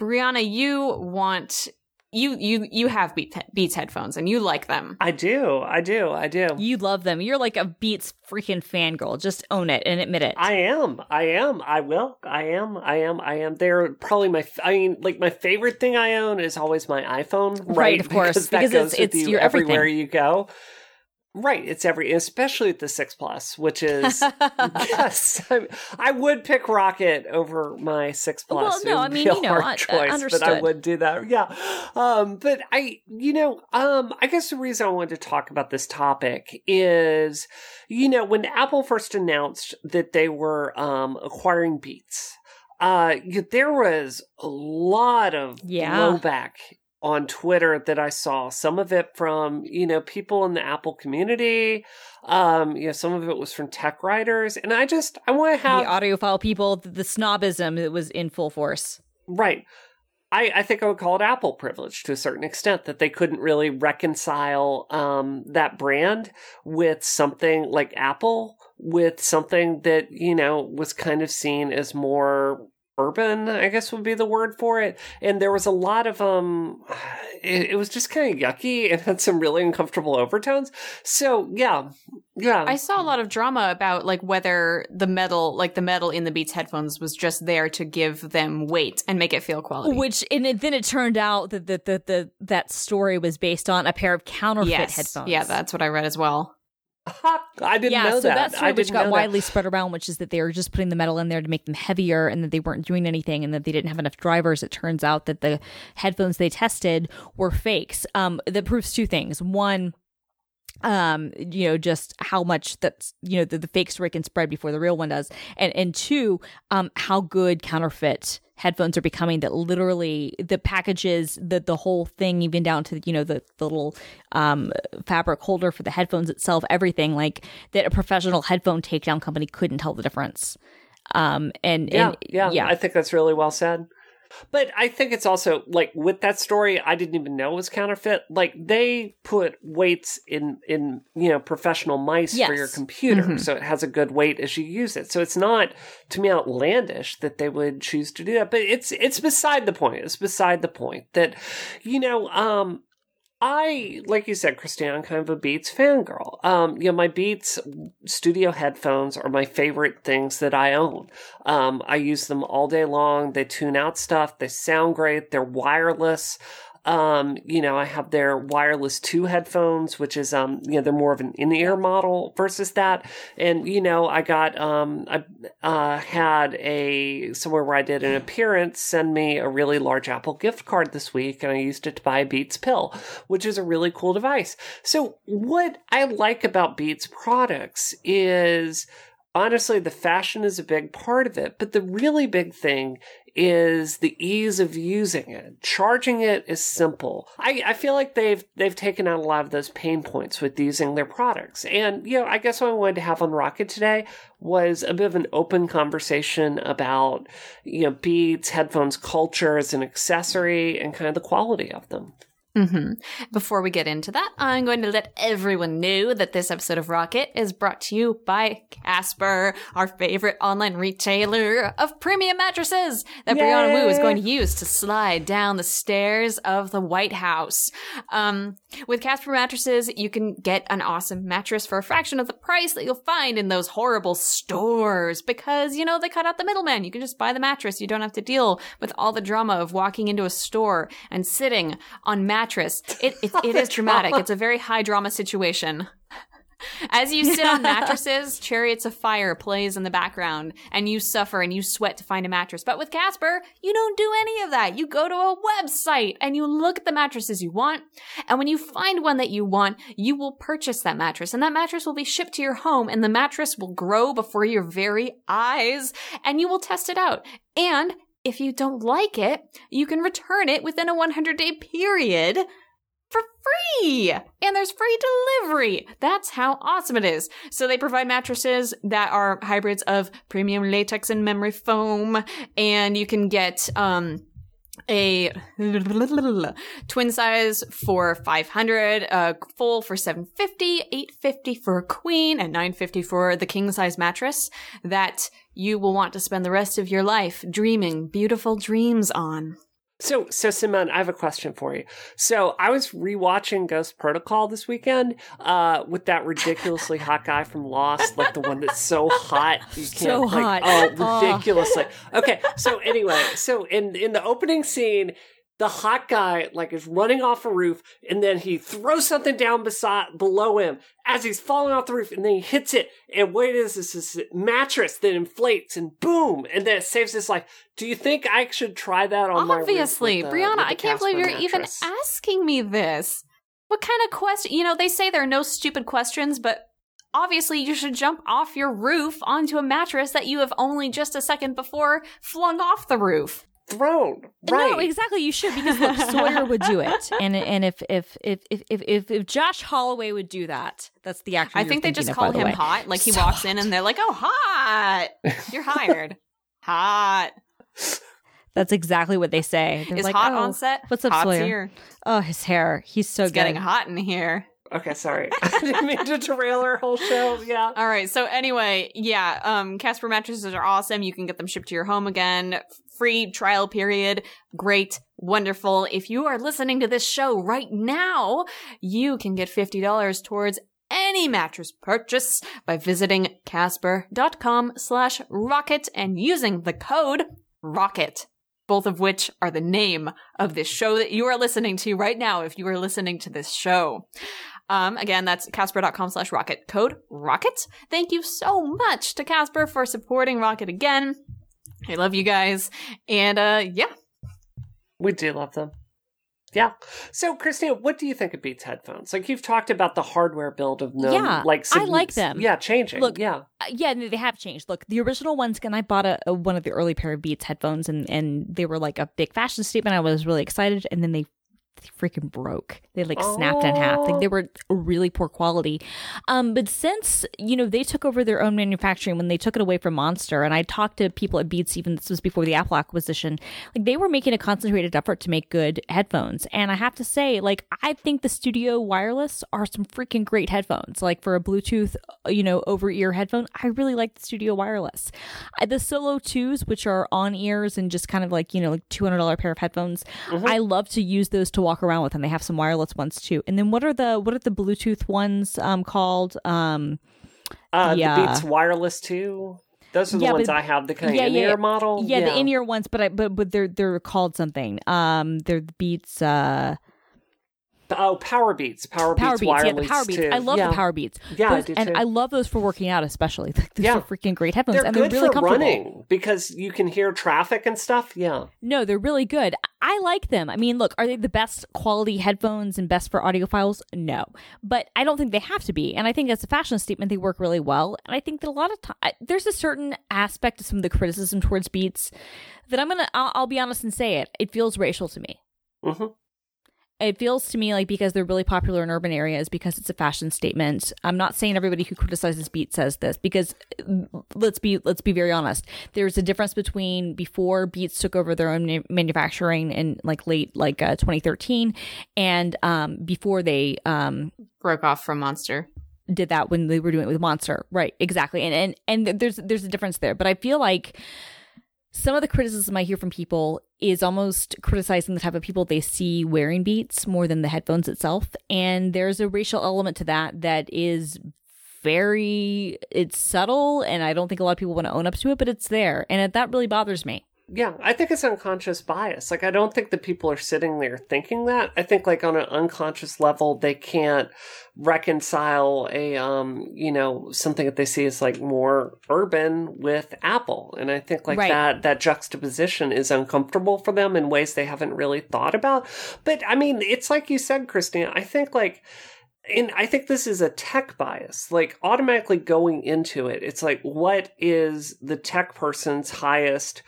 Brianna, you want you you you have Beats, Beats headphones and you like them. I do. I do. I do. You love them. You're like a Beats freaking fangirl. Just own it and admit it. I am. I am. I will. I am. I am. I am. They're probably my. I mean, like my favorite thing I own is always my iPhone. Right. Right, of course, because, that because goes it's- with it's you your everything. everywhere you go. Right, it's every, especially at the six plus, which is yes, I, I would pick Rocket over my six plus. Well, no, I mean, you know, hard I- I choice, but I would do that. Yeah, um, but I, you know, um, I guess the reason I wanted to talk about this topic is, you know, when Apple first announced that they were um, acquiring Beats, uh, there was a lot of Yeah. blowback on Twitter that I saw. Some of it from, you know, people in the Apple community. Um, you know, some of it was from tech writers. And I just I want to have. the audiophile people, the, snobism that was in full force. right. I, I think I would call it Apple privilege to a certain extent that they couldn't really reconcile um, that brand with something like Apple, with something that, you know, was kind of seen as more urban, I guess would be the word for it. And there was a lot of, um, it, it was just kind of yucky and had some really uncomfortable overtones. So, yeah, yeah. I saw a lot of drama about like whether the metal, like the metal in the Beats headphones, was just there to give them weight and make it feel quality. Which and it, then it turned out that the, the, the, that story was based on a pair of counterfeit yes, headphones. yeah, that's what I read as well. I didn't yeah, know so that. that story I which got know that. widely spread around, which is that they were just putting the metal in there to make them heavier, and that they weren't doing anything, and that they didn't have enough drivers. It turns out that the headphones they tested were fakes. Um, that proves two things: one, um, you know, just how much that's you know the, the fake story can spread before the real one does, and and two, um, how good counterfeit headphones are becoming that literally the packages the the whole thing even down to you know the, the little um fabric holder for the headphones itself everything like that a professional headphone takedown company couldn't tell the difference um and Yeah, and, yeah, yeah I think that's really well said. But I think it's also like with that story, I didn't even know it was counterfeit. Like they put weights in in you know professional mice for your Yes. computer, Mhm. so it has a good weight as you use it. So it's not to me outlandish that they would choose to do that. But it's it's beside the point. It's beside the point that you know um I, like you said, Christine, I'm kind of a Beats fangirl. Um, you know, my Beats studio headphones are my favorite things that I own. Um, I use them all day long. They tune out stuff. They sound great. They're wireless. Um, you know, I have their wireless two headphones, which is, um, you know, they're more of an in-ear model versus that. And, you know, I got, um, I, uh, had a, somewhere where I did an appearance send me a really large Apple gift card this week and I used it to buy a Beats pill, which is a really cool device. So what I like about Beats products is, honestly, the fashion is a big part of it, but the really big thing is the ease of using it. Charging it is simple. I, I feel like they've they've taken out a lot of those pain points with using their products. And you know, I guess what I wanted to have on Rocket today was a bit of an open conversation about you know Beats, headphones culture as an accessory and kind of the quality of them. Hmm Before we get into that, I'm going to let everyone know that this episode of Rocket is brought to you by Casper, our favorite online retailer of premium mattresses that Brianna Wu is going to use to slide down the stairs of the White House. Um, with Casper mattresses, you can get an awesome mattress for a fraction of the price that you'll find in those horrible stores because, you know, they cut out the middleman. You can just buy the mattress. You don't have to deal with all the drama of walking into a store and sitting on mattress. It, it, oh, it is dramatic. It's a very high drama situation. As you sit on mattresses, Chariots of Fire plays in the background, and you suffer and you sweat to find a mattress. But with Casper, you don't do any of that. You go to a website and you look at the mattresses you want, and when you find one that you want, you will purchase that mattress, and that mattress will be shipped to your home, and the mattress will grow before your very eyes, and you will test it out. And if you don't like it, you can return it within a 100 day period for free. And there's free delivery. That's how awesome it is. So they provide mattresses that are hybrids of premium latex and memory foam and you can get um a twin size for 500 a full for 750 850 for a queen and 950 for the king size mattress that you will want to spend the rest of your life dreaming beautiful dreams on So, so Simone, I have a question for you. So, I was rewatching Ghost Protocol this weekend, uh, with that ridiculously hot guy from Lost, like the one that's so hot you can't, So like, hot. oh, Oh. ridiculously. Okay, so anyway, so in in the opening scene, the hot guy like is running off a roof, and then he throws something down beside below him as he's falling off the roof, and then he hits it, and what it is is this mattress that inflates, and boom, and then it saves his life. Do you think I should try that on my roof Obviously, with the- Brianna, I can't believe you're even asking me this. What kind of question? You know, they say there are no stupid questions, but obviously you should jump off your roof onto a mattress that you have only just a second before flung off the roof. Thrown right? No, exactly. You should because look, Sawyer would do it, and and if if if if if if, if Josh Holloway would do that, that's the actor. I think they just of, call the him way. hot. Like he So walks in and they're like, "Oh, hot! You're hired." hot That's exactly what they say. They're is like, hot oh, on set. What's up, Hot's Sawyer? here. Oh, his hair. He's so It's good. getting hot in here. Okay, sorry. I didn't mean to derail our whole show. Yeah. All right. So anyway, yeah, um, Casper mattresses are awesome. You can get them shipped to your home again. Free trial period. Great. Wonderful. If you are listening to this show right now, you can get $50 towards any mattress purchase by visiting casper.com slash rocket and using the code rocket. Both of which are the name of this show that you are listening to right now if you are listening to this show. Um, again, that's casper.com slash rocket code rocket. Thank you so much to Casper for supporting Rocket again. I love you guys. And, uh, yeah. We do love them. Yeah. So, Christina, what do you think of Beats headphones? Like you've talked about the hardware build of them. Yeah, like I like them. Yeah, changing. Look, yeah. Uh, yeah, they have changed. Look, the original ones, and I bought a, a one of the early pair of Beats headphones, and and they were like a big fashion statement. I was really excited, and then they, they freaking broke. They like snapped in half. Like they were really poor quality. Um, but since you know they took over their own manufacturing when they took it away from Monster, and I talked to people at Beats, even this was before the Apple acquisition, like they were making a concentrated effort to make good headphones. And I have to say, like I think the Studio Wireless are some freaking great headphones. Like for a Bluetooth, uh, you know, over ear headphone, I really like the Studio Wireless. I, the Solo Twos, which are on ears and just kind of like you know like two hundred dollar pair of headphones, I love to use those to walk around with, and they have some wireless ones too. And then what are the what are the Bluetooth ones um called? Um, Uh, Yeah. The Beats Wireless too. Those are the Yeah, ones but- I have. The kind of yeah, yeah, in-ear model. yeah, the in ear ones, but I but but they're they're called something. Um, they're the Beats. Uh, Oh, Power Beats. Power, Power Beats Beats, yeah, the Power Beats. too. I love yeah. the Power Beats. Yeah, I Those- do and too. I love those for working out, especially. Those Yeah. are freaking great headphones, They're and they're really for comfortable. running because you can hear traffic and stuff. Yeah. No, they're really good. I like them. I mean, look, are they the best quality headphones and best for audiophiles? No, but I don't think they have to be. And I think as a fashion statement, they work really well. And I think that a lot of time there's a certain aspect of some of the criticism towards Beats that I'm gonna. I'll, I'll be honest and say it. It feels racial to me. hmm It feels to me like because they're really popular in urban areas, because it's a fashion statement. I'm not saying everybody who criticizes Beats says this, because mm, let's be let's be very honest. There's a difference between before Beats took over their own manufacturing in like late like uh, 2013, and um, before they um, Broke off from Monster. did that when they were doing it with Monster. Right, exactly. And and and there's there's a difference there. But I feel like some of the criticism I hear from people is almost criticizing the type of people they see wearing Beats more than the headphones itself. And there's a racial element to that that is very it's subtle and I don't think a lot of people want to own up to it, but it's there. And that really bothers me. Yeah, I think it's unconscious bias. Like, I don't think that people are sitting there thinking that. I think, like, on an unconscious level, they can't reconcile a, um, you know, something that they see as like more urban with Apple. And I think, like, Right. that, that juxtaposition is uncomfortable for them in ways they haven't really thought about. But I mean, it's like you said, Christina, I think, like, and I think this is a tech bias. Like automatically going into it, it's like, what is the tech person's highest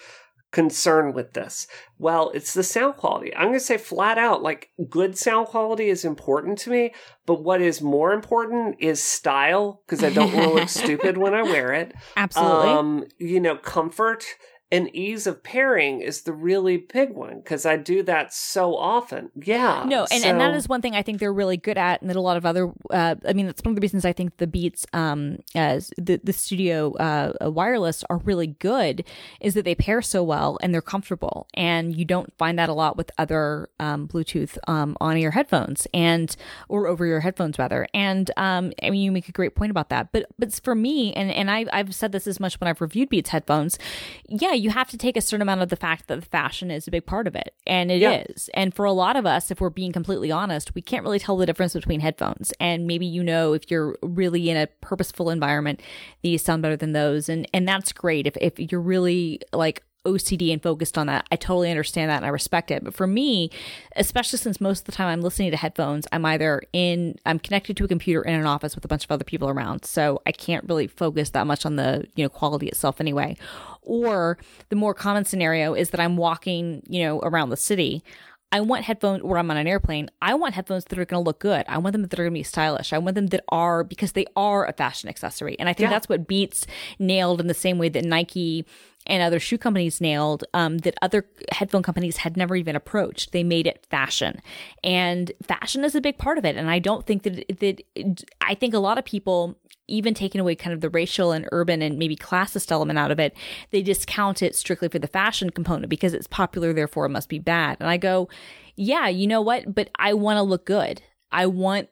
concern with this? Well, it's the sound quality. I'm going to say flat out, like good sound quality is important to me, but what is more important is style because I don't want to look stupid when I wear it. Absolutely. Um, you know, comfort and ease of pairing is the really big one because I do that so often. Yeah. No, and, so- and that is one thing I think they're really good at, and that a lot of other. Uh, I mean, that's one of the reasons I think the Beats, um, as the the studio uh, wireless are really good, is that they pair so well and they're comfortable, and you don't find that a lot with other um, Bluetooth um, on ear headphones and or over ear headphones rather. And um, I mean, you make a great point about that, but but for me, and and I I've said this as much when I've reviewed Beats headphones. Yeah, you have to take a certain amount of the fact that the fashion is a big part of it, and it is. Yeah. And for a lot of us, if we're being completely honest, we can't really tell the difference between headphones. And maybe you know if you're really in a purposeful environment, these sound better than those. And and that's great. If if you're really like OCD and focused on that. I totally understand that and I respect it. But for me, especially since most of the time I'm listening to headphones, I'm either in, I'm connected to a computer in an office with a bunch of other people around. So I can't really focus that much on the, you know, quality itself anyway. Or the more common scenario is that I'm walking, you know, around the city. I want headphones, or I'm on an airplane. I want headphones that are going to look good. I want them that are going to be stylish. I want them that are because they are a fashion accessory. And I think Yeah. that's what Beats nailed in the same way that Nike and other shoe companies nailed um, that other headphone companies had never even approached. They made it fashion, and fashion is a big part of it. And I don't think that that I think a lot of people, even taking away kind of the racial and urban and maybe classist element out of it, they discount it strictly for the fashion component because it's popular, therefore it must be bad. And I go, yeah, you know what? But I want to look good. I want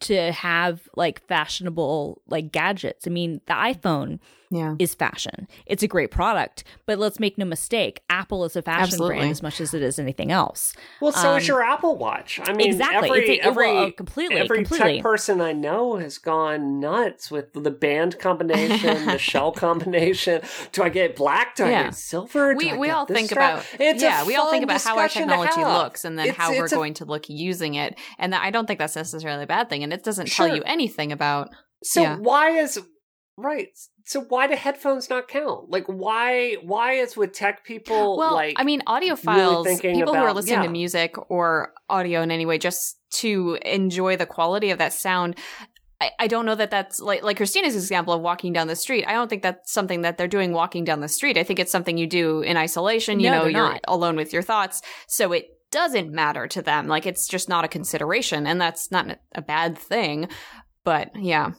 to have like fashionable like gadgets. I mean, the iPhone Yeah. is fashion. It's a great product, but let's make no mistake, Apple is a fashion Absolutely. brand as much as it is anything else. Well, so is Um, your Apple Watch. I mean, exactly. every It's a- every well, uh, completely, every completely. tech person I know has gone nuts with the band combination, the shell combination. Do I get black? Do I Yeah. get silver? Do We, I we get all this think strap? about It's yeah we all think about how our technology looks and then It's- how we're a- going to look using it and that, I don't think that's necessarily a bad thing and it doesn't tell you anything about So Yeah. why is right? So why do headphones not count? Like why? Why is with tech people well like? I mean audiophiles thinking people who are about- listening to music or audio in any way just to enjoy the quality of that sound I, I don't know that that's like like Christina's example of walking down the street. I don't think that's something that they're doing walking down the street. I think it's something you do in isolation. You No, know, you're not. alone with your thoughts, so it doesn't matter to them. Like it's just not a consideration, and that's not a bad thing. But yeah,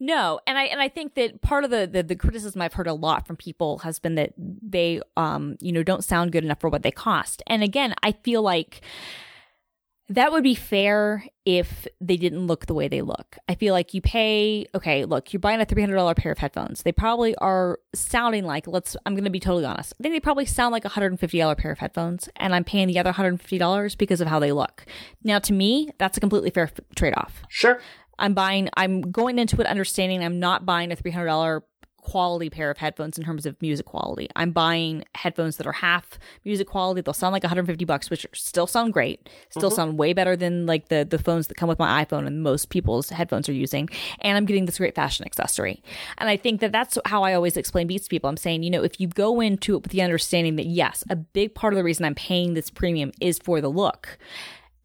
No, and I and I think that part of the, the the criticism I've heard a lot from people has been that they um you know don't sound good enough for what they cost. And again, I feel like that would be fair if they didn't look the way they look. I feel like you pay okay, look, you're buying a $300 pair of headphones. They probably are sounding like let's I'm going to be totally honest. I think they probably sound like a $150 pair of headphones and I'm paying the other $150 because of how they look. Now to me, that's a completely fair f- trade-off. sure. I'm buying, I'm going into it understanding I'm not buying a $300 quality pair of headphones in terms of music quality. I'm buying headphones that are half music quality. They'll sound like 150 bucks, which still sound great, still mm-hmm. sound way better than like the, the phones that come with my iPhone and most people's headphones are using. And I'm getting this great fashion accessory. And I think that that's how I always explain Beats to people. I'm saying, you know, if you go into it with the understanding that yes, a big part of the reason I'm paying this premium is for the look.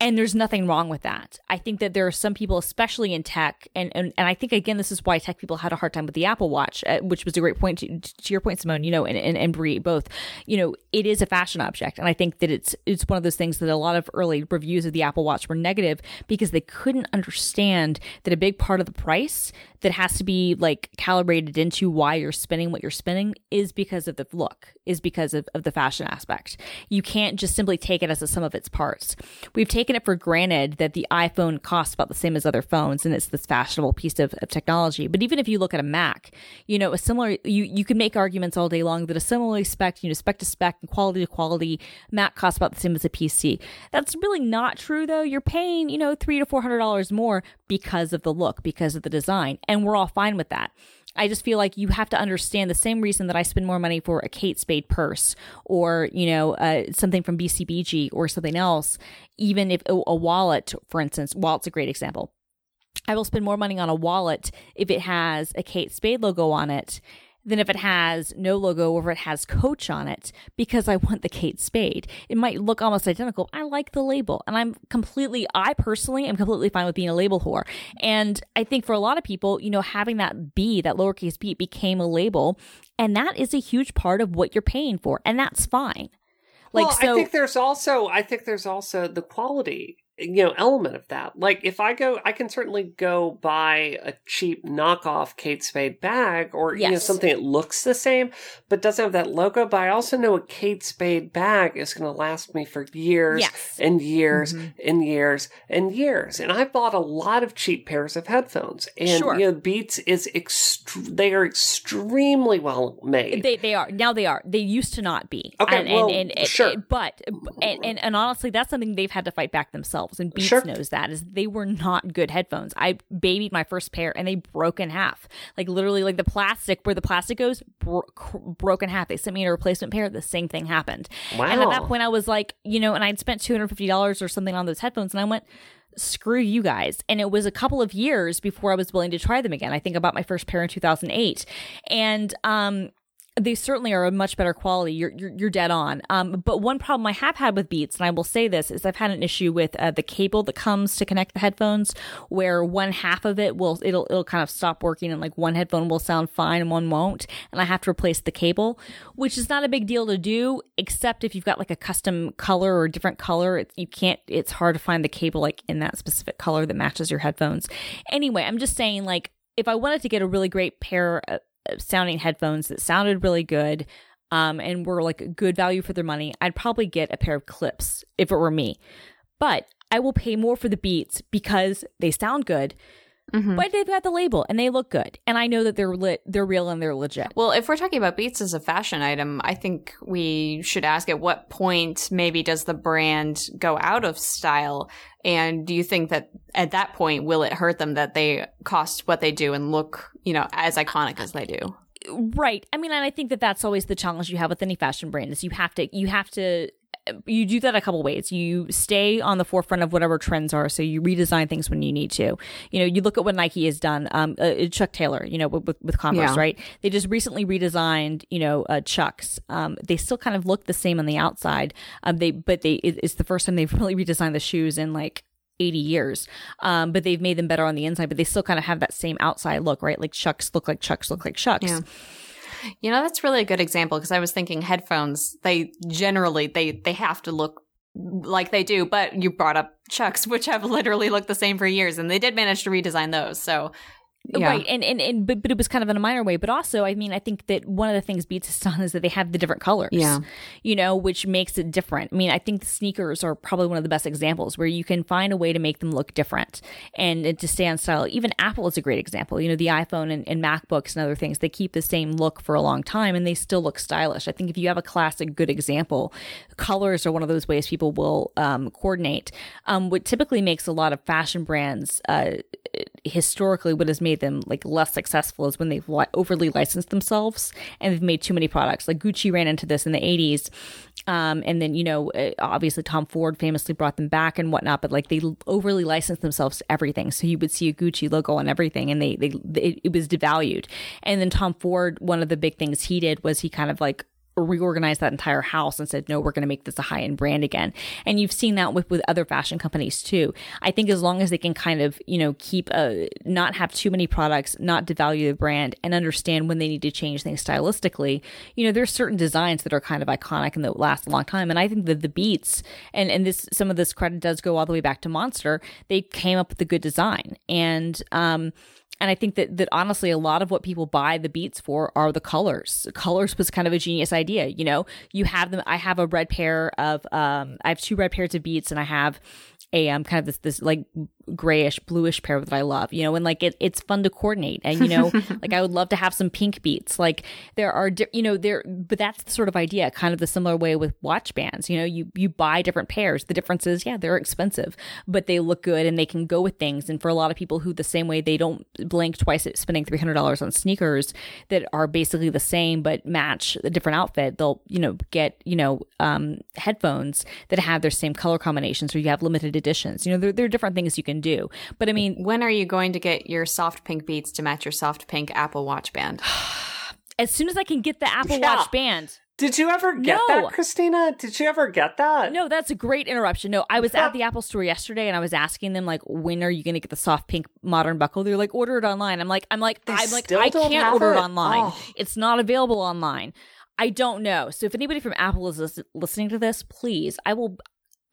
And there's nothing wrong with that. I think that there are some people, especially in tech, and, and, and I think, again, this is why tech people had a hard time with the Apple Watch, uh, which was a great point to, to your point, Simone, you know, and, and, and Brie, both. You know, it is a fashion object. And I think that it's it's one of those things that a lot of early reviews of the Apple Watch were negative because they couldn't understand that a big part of the price that has to be like calibrated into why you're spending what you're spending is because of the look, is because of, of the fashion aspect. You can't just simply take it as a sum of its parts. We've taken it for granted that the iPhone costs about the same as other phones and it's this fashionable piece of, of technology. But even if you look at a Mac, you know, a similar, you, you can make arguments all day long that a similarly spec, you know, spec to spec and quality to quality Mac costs about the same as a PC. That's really not true though. You're paying, you know, three to four hundred dollars more because of the look, because of the design. And we're all fine with that. I just feel like you have to understand the same reason that I spend more money for a Kate Spade purse or, you know, uh, something from BCBG or something else, even if a, a wallet, for instance, wallet's a great example. I will spend more money on a wallet if it has a Kate Spade logo on it than if it has no logo or if it has Coach on it because I want the Kate Spade. It might look almost identical. I like the label and I'm completely, I personally am completely fine with being a label whore. And I think for a lot of people, you know, having that B, that lowercase b became a label and that is a huge part of what you're paying for. And that's fine. Like, well, so, I think there's also, I think there's also the quality you know element of that like if i go i can certainly go buy a cheap knockoff kate spade bag or yes. you know something that looks the same but doesn't have that logo but i also know a kate spade bag is going to last me for years yes. and years mm-hmm. and years and years and i bought a lot of cheap pairs of headphones and sure. you know beats is ext- they are extremely well made they, they are now they are they used to not be okay and, well, and, and, sure. but and, and, and honestly that's something they've had to fight back themselves themselves, and Beats sure. knows that, is they were not good headphones. I babied my first pair and they broke in half. Like literally, like the plastic, where the plastic goes, bro- broke in half. They sent me a replacement pair. The same thing happened. Wow. And at that point, I was like, you know, and I'd spent $250 or something on those headphones, and I went, screw you guys. And it was a couple of years before I was willing to try them again. I think about my first pair in 2008. And, um, they certainly are a much better quality. You're, you're, you're dead on. Um, but one problem I have had with Beats, and I will say this, is I've had an issue with uh, the cable that comes to connect the headphones, where one half of it will it'll it'll kind of stop working, and like one headphone will sound fine and one won't, and I have to replace the cable, which is not a big deal to do, except if you've got like a custom color or different color, it, you can't. It's hard to find the cable like in that specific color that matches your headphones. Anyway, I'm just saying like if I wanted to get a really great pair sounding headphones that sounded really good um, and were like good value for their money, I'd probably get a pair of Klipsch if it were me. But I will pay more for the beats because they sound good. Mm-hmm. But they've got the label and they look good, and I know that they're lit, they're real, and they're legit. Well, if we're talking about Beats as a fashion item, I think we should ask at what point maybe does the brand go out of style, and do you think that at that point will it hurt them that they cost what they do and look, you know, as iconic as they do? Right. I mean, and I think that that's always the challenge you have with any fashion brand is you have to you have to you do that a couple ways. You stay on the forefront of whatever trends are, so you redesign things when you need to. You know, you look at what Nike has done. Um, uh, uh Chuck Taylor, you know, with, with Converse, yeah. right? They just recently redesigned, you know, uh, Chucks. Um, they still kind of look the same on the outside. Um, they, but they, it, it's the first time they've really redesigned the shoes in like 80 years. Um, but they've made them better on the inside, but they still kind of have that same outside look, right? Like Chucks look like Chucks look like Chucks. Yeah. You know, that's really a good example because I was thinking headphones, they generally they they have to look like they do, but you brought up Chucks, which have literally looked the same for years, and they did manage to redesign those. So yeah. Right. And, and, and but, but it was kind of in a minor way. But also, I mean, I think that one of the things Beats has done is that they have the different colors. Yeah. You know, which makes it different. I mean, I think the sneakers are probably one of the best examples where you can find a way to make them look different and to stay on style. Even Apple is a great example. You know, the iPhone and, and MacBooks and other things, they keep the same look for a long time and they still look stylish. I think if you have a classic good example, colors are one of those ways people will um, coordinate. Um, what typically makes a lot of fashion brands uh, historically what has made them like less successful is when they've li- overly licensed themselves and they've made too many products. Like Gucci ran into this in the 80s. Um, and then, you know, uh, obviously Tom Ford famously brought them back and whatnot, but like they overly licensed themselves to everything. So you would see a Gucci logo on everything and they, they, it, it was devalued. And then Tom Ford, one of the big things he did was he kind of like reorganized that entire house and said, no, we're going to make this a high end brand again. And you've seen that with, with other fashion companies too. I think as long as they can kind of, you know, keep a, not have too many products, not devalue the brand and understand when they need to change things stylistically, you know, there's certain designs that are kind of iconic and that last a long time. And I think that the beats and, and this, some of this credit does go all the way back to Monster. They came up with a good design and, um, and I think that that honestly, a lot of what people buy the beats for are the colors. Colors was kind of a genius idea. You know, you have them. I have a red pair of, um, I have two red pairs of beats, and I have a um kind of this this like grayish bluish pair that I love, you know, and like it, it's fun to coordinate. And, you know, like I would love to have some pink beats. Like there are, di- you know, there, but that's the sort of idea, kind of the similar way with watch bands. You know, you, you buy different pairs. The difference is, yeah, they're expensive, but they look good and they can go with things. And for a lot of people who the same way they don't blink twice at spending $300 on sneakers that are basically the same but match a different outfit, they'll, you know, get, you know, um, headphones that have their same color combinations or you have limited editions. You know, there, there are different things you can do. But I mean, when are you going to get your soft pink beats to match your soft pink Apple Watch band? as soon as I can get the Apple Yeah. Watch band. Did you ever get No. that, Christina? Did you ever get that? No, that's a great interruption. No, I was at the Apple store yesterday and I was asking them like, when are you going to get the soft pink modern buckle? They're like, order it online. I'm like, I'm like, They I'm like, I can't order it it? online. Oh. It's not available online. I don't know. So if anybody from Apple is lis- listening to this, please, I will.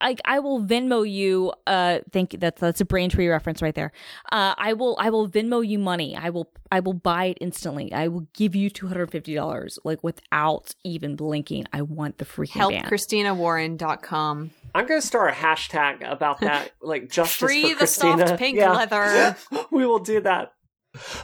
I, I will Venmo you. Uh, thank you. That's that's a Braintree reference right there. Uh, I will I will Venmo you money. I will I will buy it instantly. I will give you two hundred fifty dollars, like without even blinking. I want the freaking band. HelpChristinaWarren.com. I'm going to start a hashtag about that, like justice Free for the Christina. soft pink Yeah. leather. we will do that.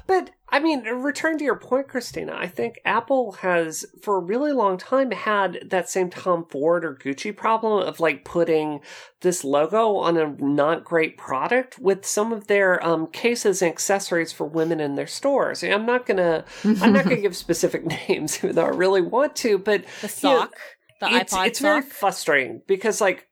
But I mean, return to your point, Christina. I think Apple has, for a really long time, had that same Tom Ford or Gucci problem of like putting this logo on a not great product with some of their um, cases and accessories for women in their stores. I'm not gonna, I'm not gonna give specific names, even though I really want to. But the you know, sock, the it's, iPod it's very frustrating because like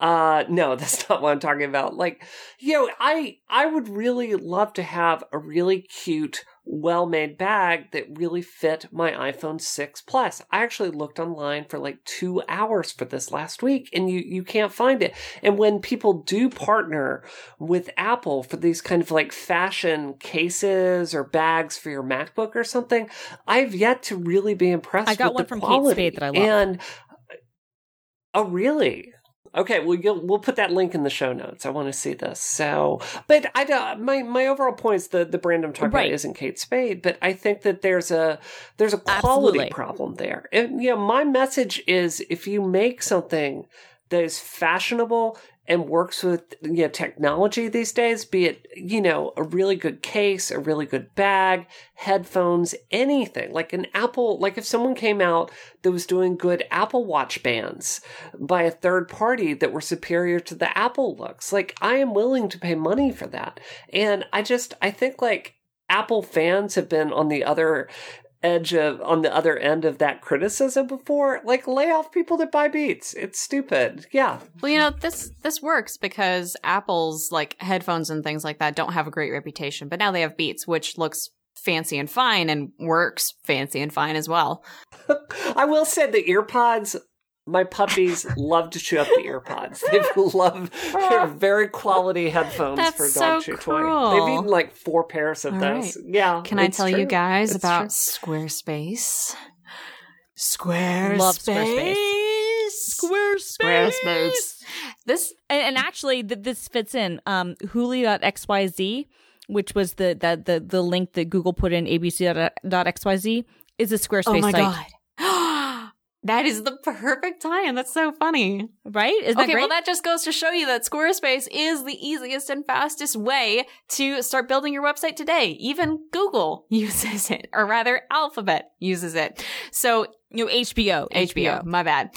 uh no that's not what i'm talking about like you know i i would really love to have a really cute well-made bag that really fit my iphone 6 plus i actually looked online for like two hours for this last week and you you can't find it and when people do partner with apple for these kind of like fashion cases or bags for your macbook or something i've yet to really be impressed I got one from Kate. Spade that I love. and Oh, really? Okay, well, you'll, we'll put that link in the show notes. I want to see this. So, but I my my overall point is the the brand I'm talking Right. about isn't Kate Spade, but I think that there's a there's a quality Absolutely. problem there. And you know, my message is if you make something that is fashionable and works with you know, technology these days, be it you know a really good case, a really good bag, headphones, anything like an Apple. Like if someone came out that was doing good Apple Watch bands by a third party that were superior to the Apple looks, like I am willing to pay money for that. And I just I think like Apple fans have been on the other edge of on the other end of that criticism before like lay off people that buy beats. It's stupid. Yeah. Well, you know, this this works because Apple's like headphones and things like that don't have a great reputation, but now they have Beats, which looks fancy and fine and works fancy and fine as well. i will say the earpods my puppies love to chew up the earpods. They love they're very quality headphones That's for so dog chew toy. They've eaten like four pairs of All those. right. Yeah. Can I tell true. you guys It's about true. Squarespace? Squarespace. Love Squarespace. Squarespace. Squarespace. This And, actually, th- this fits in. Um, Hooli.xyz, which was the, the the the link that Google put in abc.xyz, is a Squarespace Oh my site, god. That is the perfect tie-in. That's so funny. right? Isn't that okay, great? well that just goes to show you that Squarespace is the easiest and fastest way to start building your website today. Even Google uses it, or rather Alphabet uses it. So you know, HBO, HBO, my bad.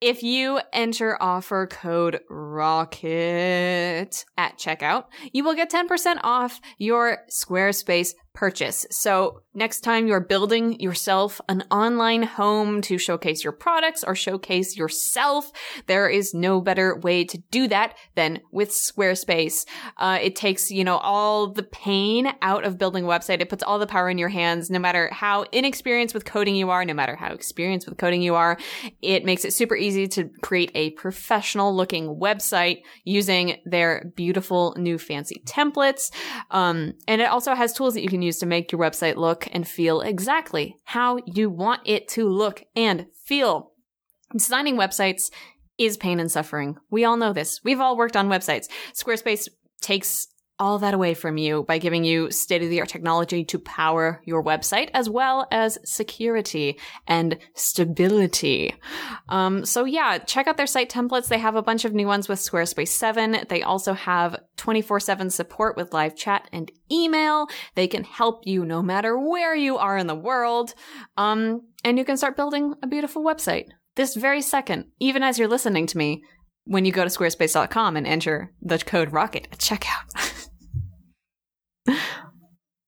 If you enter offer code ROCKET at checkout, you will get 10% off your Squarespace purchase. So next time you're building yourself an online home to showcase your products or showcase yourself, there is no better way to do that than with Squarespace. Uh, it takes, you know, all the pain out of building a website. It puts all the power in your hands, no matter how inexperienced with coding you are, no matter how experienced with coding you are. It makes it super easy to create a professional looking website using their beautiful new fancy templates. Um, and it also has tools that you can use to make your website look and feel exactly how you want it to look and feel. Designing websites is pain and suffering. We all know this. We've all worked on websites. Squarespace takes all that away from you by giving you state of the art technology to power your website as well as security and stability. Um, so yeah, check out their site templates. They have a bunch of new ones with Squarespace 7. They also have 24 7 support with live chat and email. They can help you no matter where you are in the world. Um, and you can start building a beautiful website this very second, even as you're listening to me when you go to squarespace.com and enter the code ROCKET at checkout.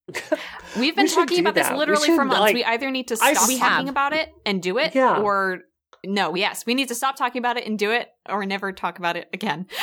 We've been We talking about this that. We literally for months. like- we either need to stop talking have. about it and do it, Yeah. or no, yes, we need to stop talking about it and do it, or never talk about it again.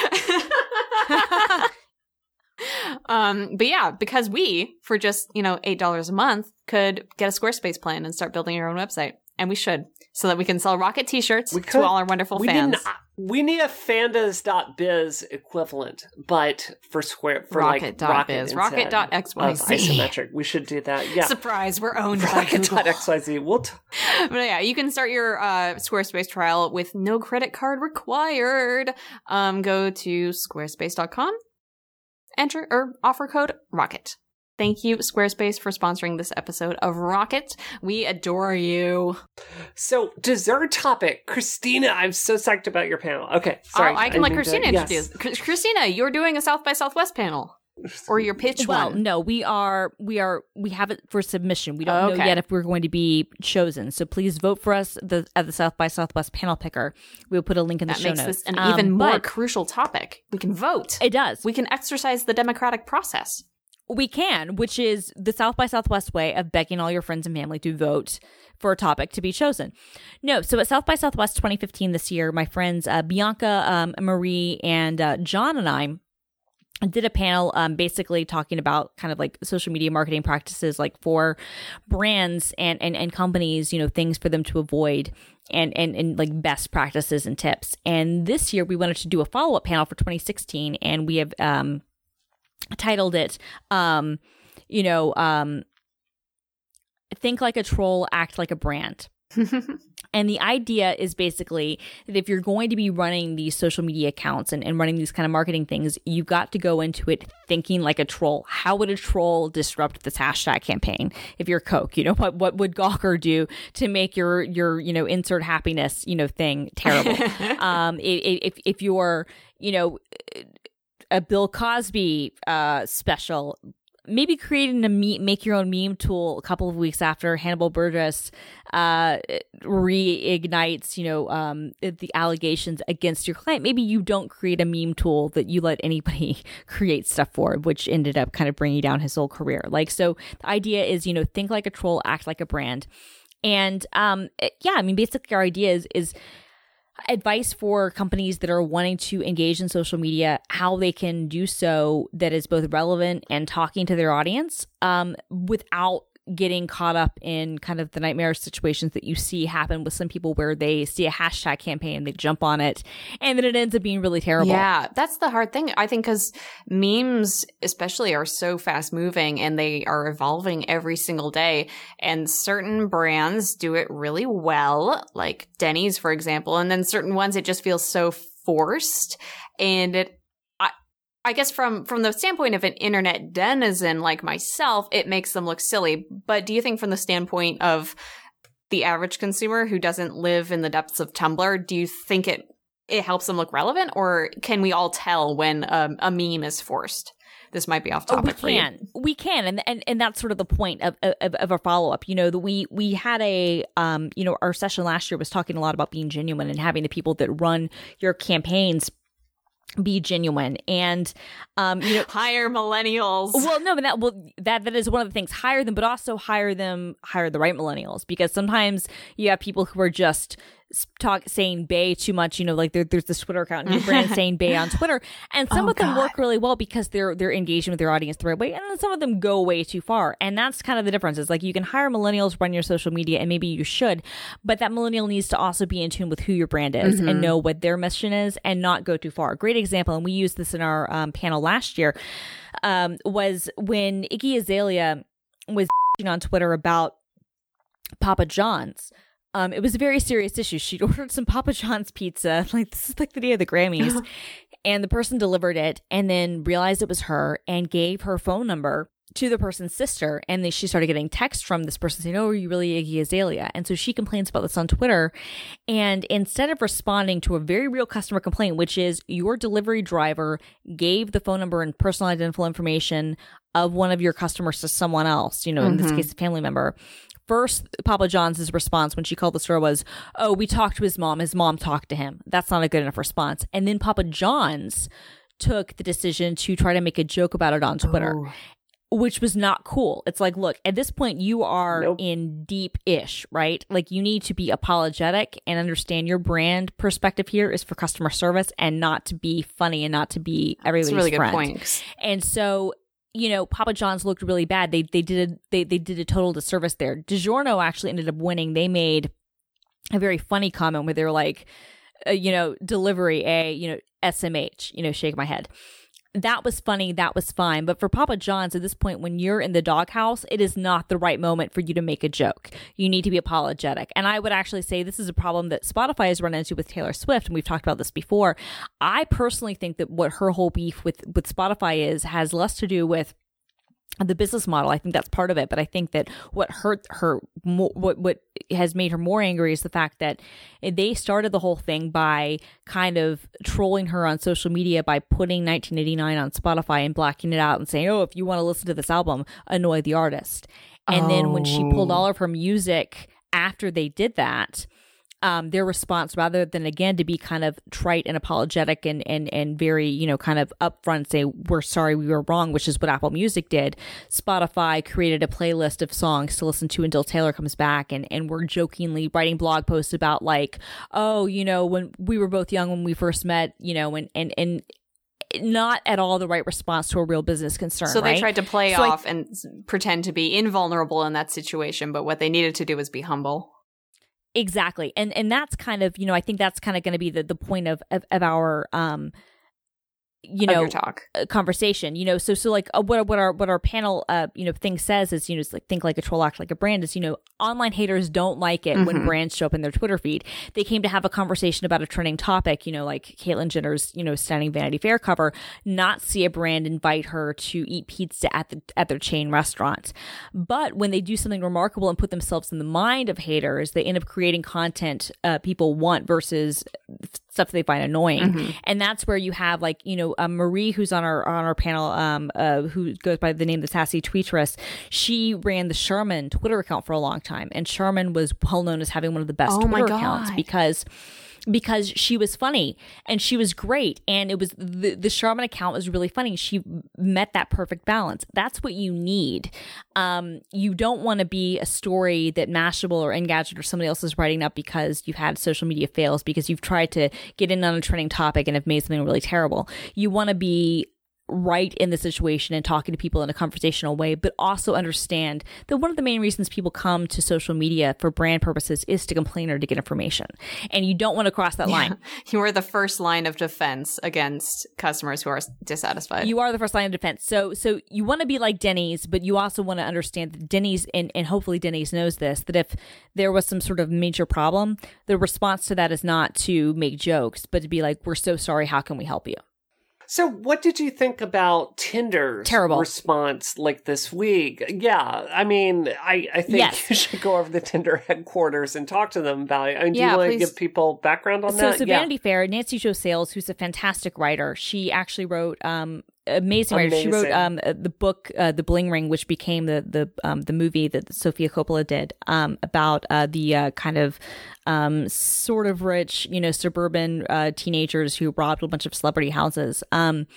Um, but yeah, because we, for just, you know, $8 a month, could get a Squarespace plan and start building our own website. And we should, so that we can sell Rocket t shirts We to all our wonderful we fans. We need a fandas.biz equivalent, but for square for like Rocket.biz, rocket rocket.xyz. of isometric. We should do that. Yeah. Surprise, we're owned by Google. Rocket.xyz. We'll t- but yeah, you can start your uh, Squarespace trial with no credit card required. Um, go to squarespace.com, enter or offer code ROCKET. Thank you, Squarespace, for sponsoring this episode of Rocket. We adore you. So, dessert topic. Christina, I'm so psyched about your panel. Okay, sorry. oh, I can let need to- Christina yes. introduce. Christina, you're doing a South by Southwest panel, or your pitch Well, one. no, we are we are we have it for submission. We don't know yet if we're going to be chosen. So please vote for us the, at the South by Southwest panel picker. We'll put a link in the That show makes notes. this an Um, even more but crucial topic. We can vote. It does. we can exercise the democratic process. We can, which is the South by Southwest way of begging all your friends and family to vote for a topic to be chosen. No, so at South by Southwest 2015 this year, my friends uh, Bianca, um, Marie, and uh, John and I did a panel um, basically talking about kind of like social media marketing practices like for brands and, and, and companies you know things for them to avoid and, and and like best practices and tips and this year we wanted to do a follow-up panel for 2016 and we have um titled it um you know um think like a troll act like a brand and the idea is basically that if you're going to be running these social media accounts and, and running these kind of marketing things, you've got to go into it thinking like a troll. How would a troll disrupt this hashtag campaign? If you're Coke, you know, what what would Gawker do to make your your, you know, insert happiness, you know, thing terrible? um i- i- if if you're, you know, a Bill Cosby uh special maybe creating a make your own meme tool a couple of weeks after Hannibal Buress uh, reignites, you know, um, the allegations against your client. Maybe you don't create a meme tool that you let anybody create stuff for, which ended up kind of bringing down his whole career. Like, so the idea is, you know, think like a troll, act like a brand. And um, yeah, I mean, basically, our idea is, is advice for companies that are wanting to engage in social media, how they can do so that is both relevant and talking to their audience um, without getting caught up in kind of the nightmare situations that you see happen with some people where they see a hashtag campaign, they jump on it, and then it ends up being really terrible. Yeah, that's the hard thing. I think because memes, especially, are so fast moving and they are evolving every single day. And certain brands do it really well, like Denny's, for example. And then certain ones, it just feels so forced. And it, I, guess from from the standpoint of an internet denizen like myself, it makes them look silly. But do you think from the standpoint of the average consumer who doesn't live in the depths of Tumblr, do you think it it helps them look relevant, or can we all tell when um, a meme is forced? This might be off Oh, topic for you. We can, we can, and and and that's sort of the point of of, of a follow up. You know, that we we had a um, you know, our session last year was talking a lot about being genuine and having the people that run your campaigns be genuine, and um, you know, Hire millennials. well, no, but that well that that is one of the things. Hire them, but also hire them, hire the right millennials because sometimes you have people who are just talk saying "bae" too much. You know, like there, there's this Twitter account, new brand saying "bae" on Twitter, and some Oh, of them God. work really well because they're they're engaging with their audience the right way, and then some of them go way too far, and that's kind of the difference. It's like you can hire millennials run your social media, and maybe you should, but that millennial needs to also be in tune with who your brand is Mm-hmm. and know what their mission is, and not go too far. A great example, and we used this in our um, panel last year, um, was when Iggy Azalea was on Twitter about Papa John's. Um, it was a very serious issue. She'd ordered some Papa John's pizza, like this is like the day of the Grammys, and the person delivered it, and then realized it was her and gave her phone number to the person's sister, and then she started getting texts from this person saying, "Oh, are you really Iggy Azalea?" And so she complains about this on Twitter, and instead of responding to a very real customer complaint, which is your delivery driver gave the phone number and personal identifiable information of one of your customers to someone else, you know, in this case, a family member. First, Papa John's response when she called the store was, "Oh, we talked to his mom. His mom talked to him." That's not a good enough response. And then Papa John's took the decision to try to make a joke about it on Twitter, Oh. which was not cool. It's like, look, at this point, you are Nope. in deep ish, right? Like, you need to be apologetic and understand your brand perspective here is for customer service and not to be funny and not to be everybody's a really good friend. point. And so you know, Papa John's looked really bad. They they did a, they they did a total disservice there. DiGiorno actually ended up winning. They made a very funny comment where they were like, uh, you know, delivery a you know SMH, you know, shake my head that was funny, that was fine. But for Papa John's at this point, when you're in the doghouse, it is not the right moment for you to make a joke. You need to be apologetic. And I would actually say this is a problem that Spotify has run into with Taylor Swift, and we've talked about this before. I personally think that what her whole beef with, with Spotify is has less to do with the business model. I think that's part of it, but I think that what hurt her, what what has made her more angry is the fact that they started the whole thing by kind of trolling her on social media by putting 1989 on Spotify and blacking it out and saying, "Oh, if you want to listen to this album, annoy the artist." And oh. then when she pulled oh. all of her music after they did that, um, their response rather than again to be kind of trite and apologetic and and and very you know kind of upfront say we're sorry we were wrong which is what apple music did spotify created a playlist of songs to listen to until taylor comes back and and we're jokingly writing blog posts about like oh you know when we were both young when we first met you know and and and not at all the right response to a real business concern. So right? they tried to play so off and pretend to be invulnerable in that situation, but what they needed to do was be humble. Exactly. And and that's kind of, you know, I think that's kind of going to be the the point of of, of our um you know talk. conversation you know so so like uh, what what our what our panel uh you know thing says is you know it's like think like a troll act like a brand is you know online haters don't like it mm-hmm. when brands show up in their twitter feed. They came to have a conversation about a trending topic you know like caitlyn jenner's you know stunning vanity fair cover not see a brand invite her to eat pizza at the at their chain restaurant. But when they do something remarkable and put themselves in the mind of haters they end up creating content uh, people want versus stuff they find annoying. Mm-hmm. And that's where you have like, you know, uh, Marie, who's on our, on our panel, um, uh, who goes by the name of the Sassy Tweetress. She ran the Charmin Twitter account for a long time. And Charmin was well known as having one of the best oh Twitter accounts because because she was funny and she was great and it was the, the Charmin account was really funny. She met that perfect balance. That's what you need. Um, you don't want to be a story that Mashable or Engadget or somebody else is writing up because you've had social media fails because you've tried to get in on a trending topic and have made something really terrible. You want to be right in the situation and talking to people in a conversational way, but also understand that one of the main reasons people come to social media for brand purposes is to complain or to get information. And you don't want to cross that line. You are the first line of defense against customers who are dissatisfied. You are the first line of defense. So so you want to be like Denny's, but you also want to understand that Denny's and, and hopefully Denny's knows this, that if there was some sort of major problem, the response to that is not to make jokes, but to be like, We're so sorry, how can we help you? So, what did you think about Tinder's Terrible. response like this week? Yeah, I mean, I, I think yes. you should go over the Tinder headquarters and talk to them about it. I mean, do you want to give people background on so, that? So, Vanity yeah. Fair, Nancy Jo Sales, who's a fantastic writer, she actually wrote um, amazing writer. She wrote um, the book uh, "The Bling Ring," which became the the um, the movie that Sofia Coppola did um, about uh, the uh, kind of um, sort of rich, you know, suburban uh, teenagers who robbed a bunch of celebrity houses. Um,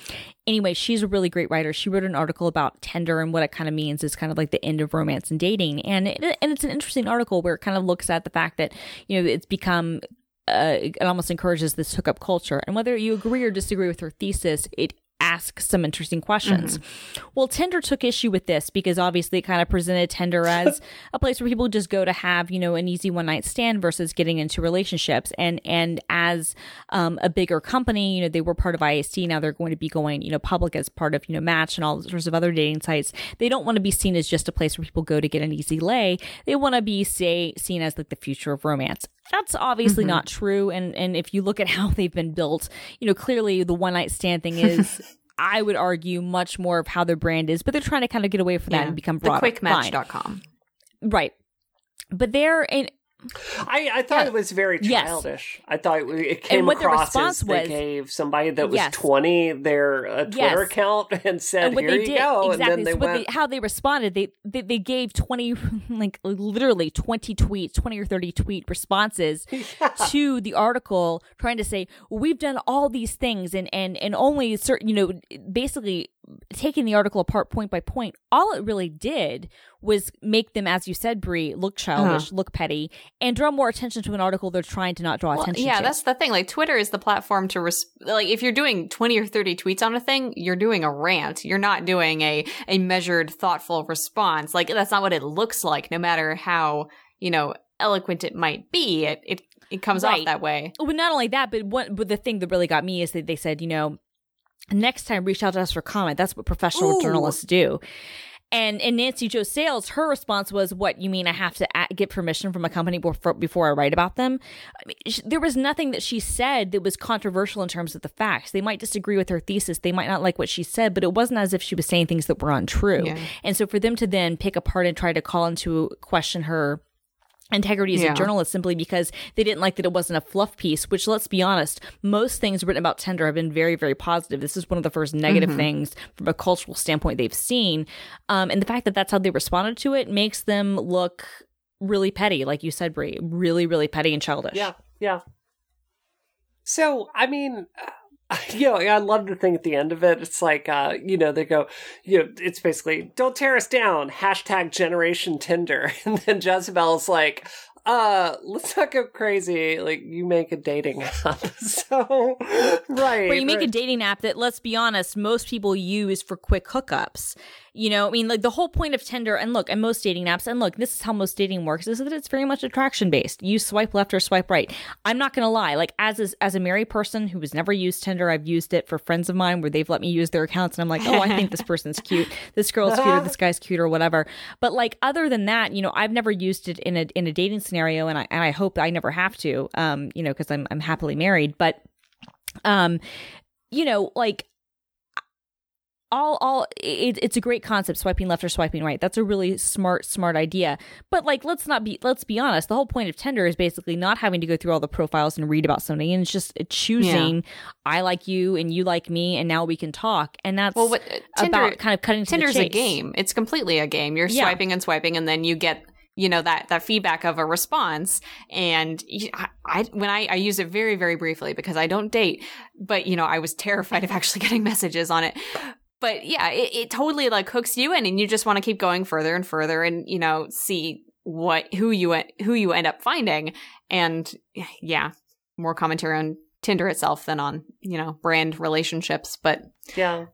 anyway, she's a really great writer. She wrote an article about Tinder and what it kind of means is kind of like the end of romance and dating, and it, and it's an interesting article where it kind of looks at the fact that you know it's become uh, it almost encourages this hookup culture. And whether you agree or disagree with her thesis, it ask some interesting questions. Mm-hmm. Well, Tinder took issue with this because obviously it kind of presented Tinder as a place where people just go to have, you know, an easy one night stand versus getting into relationships. And and as um, a bigger company, you know, they were part of IAC. Now they're going to be going, you know, public as part of, you know, Match and all sorts of other dating sites. They don't want to be seen as just a place where people go to get an easy lay. They want to be say seen as like the future of romance. That's obviously mm-hmm. not true. And and if you look at how they've been built, you know, clearly the one night stand thing is I would argue much more of how their brand is, but they're trying to kind of get away from yeah. that and become broader. Thequickmatch.com. Right. But they're in I, I thought yeah. it was very childish. Yes. I thought it, it came across as they was, gave somebody that was yes. 20 their uh, Twitter yes. account and said, and "Here you did, go." Exactly. And then they went... they, how they responded, they, they they gave 20 like literally 20 tweets, 20 or 30 tweet responses yeah. to the article trying to say, well, "We've done all these things and and and only certain, you know, basically taking the article apart point by point, all it really did was make them, as you said, Brie, look childish, uh-huh. look petty, and draw more attention to an article they're trying to not draw well, attention yeah, to. that's the thing. Like Twitter is the platform to res- like if you're doing 20 or 30 tweets on a thing, you're doing a rant. You're not doing a a measured, thoughtful response. Like that's not what it looks like no matter how, you know, eloquent it might be. It it it comes right. off that way. But not only that, but what but the thing that really got me is that they said, you know, next time reach out to us for comment. That's what professional Ooh. journalists do. And and Nancy Jo Sales, her response was, "What you mean? I have to get permission from a company before, before I write about them?" I mean, she, there was nothing that she said that was controversial in terms of the facts. They might disagree with her thesis, they might not like what she said, but it wasn't as if she was saying things that were untrue. Yeah. And so for them to then pick apart and try to call into question her integrity as yeah. a journalist simply because they didn't like that it wasn't a fluff piece which let's be honest most things written about Tinder have been very very positive this is one of the first negative mm-hmm. things from a cultural standpoint they've seen um, and the fact that that's how they responded to it makes them look really petty like you said Brie really really petty and childish yeah yeah so i mean you know, I love the thing at the end of it. It's like, uh, you know, they go, you know, it's basically, don't tear us down, hashtag generation Tinder. And then Jezebel's like, uh, let's not go crazy. Like, you make a dating app. so, right. Where you make right. a dating app that, let's be honest, most people use for quick hookups. You know, I mean, like the whole point of Tinder and look, and most dating apps, and look, this is how most dating works is that it's very much attraction based. You swipe left or swipe right. I'm not going to lie. Like, as, a, as a married person who has never used Tinder, I've used it for friends of mine where they've let me use their accounts. And I'm like, oh, I think this person's cute. This girl's cute or this guy's cute or whatever. But like, other than that, you know, I've never used it in a, in a dating scenario. And I, and I hope I never have to, um, you know, cause I'm, I'm happily married. But, um, you know, like all all it, it's a great concept swiping left or swiping right that's a really smart smart idea but like let's not be let's be honest the whole point of Tinder is basically not having to go through all the profiles and read about somebody and it's just choosing yeah. i like you and you like me and now we can talk and that's well what uh, Tinder, about kind of cutting tinder's a game it's completely a game you're yeah. swiping and swiping and then you get you know that that feedback of a response and I, I, when I, I use it very very briefly because i don't date but you know i was terrified of actually getting messages on it but yeah, it, it totally like hooks you in and you just want to keep going further and further and, you know, see what, who you, who you end up finding. And yeah, more commentary on Tinder itself than on, you know, brand relationships. But yeah.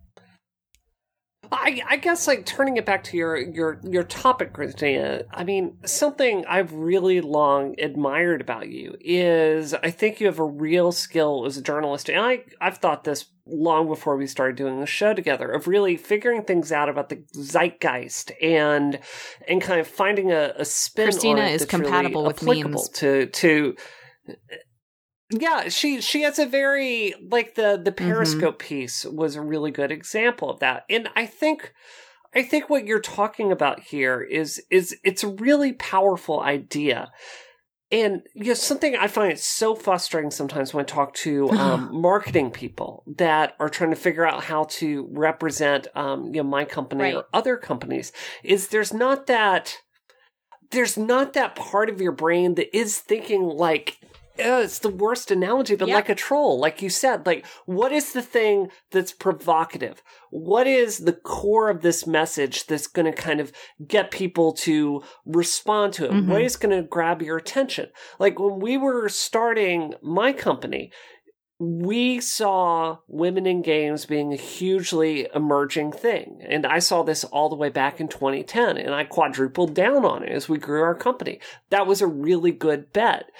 I, I guess like turning it back to your your your topic, Christina. I mean, something I've really long admired about you is I think you have a real skill as a journalist, and I I've thought this long before we started doing the show together of really figuring things out about the zeitgeist and and kind of finding a, a spin. Christina is compatible really with memes to to. Yeah, she she has a very like the the mm-hmm. Periscope mm-hmm. piece was a really good example of that, and I think. I think what you're talking about here is is it's a really powerful idea and you know, something I find so frustrating sometimes when I talk to um, marketing people that are trying to figure out how to represent, um, you know, my company right. or other companies is there's not that, there's not that part of your brain that is thinking like, uh, it's the worst analogy, but yep. like a troll, like you said, like what is the thing that's provocative? What is the core of this message that's going to kind of get people to respond to it? Mm-hmm. What is going to grab your attention? Like when we were starting my company, we saw women in games being a hugely emerging thing. And I saw this all the way back in 2010 and I quadrupled down on it as we grew our company. That was a really good bet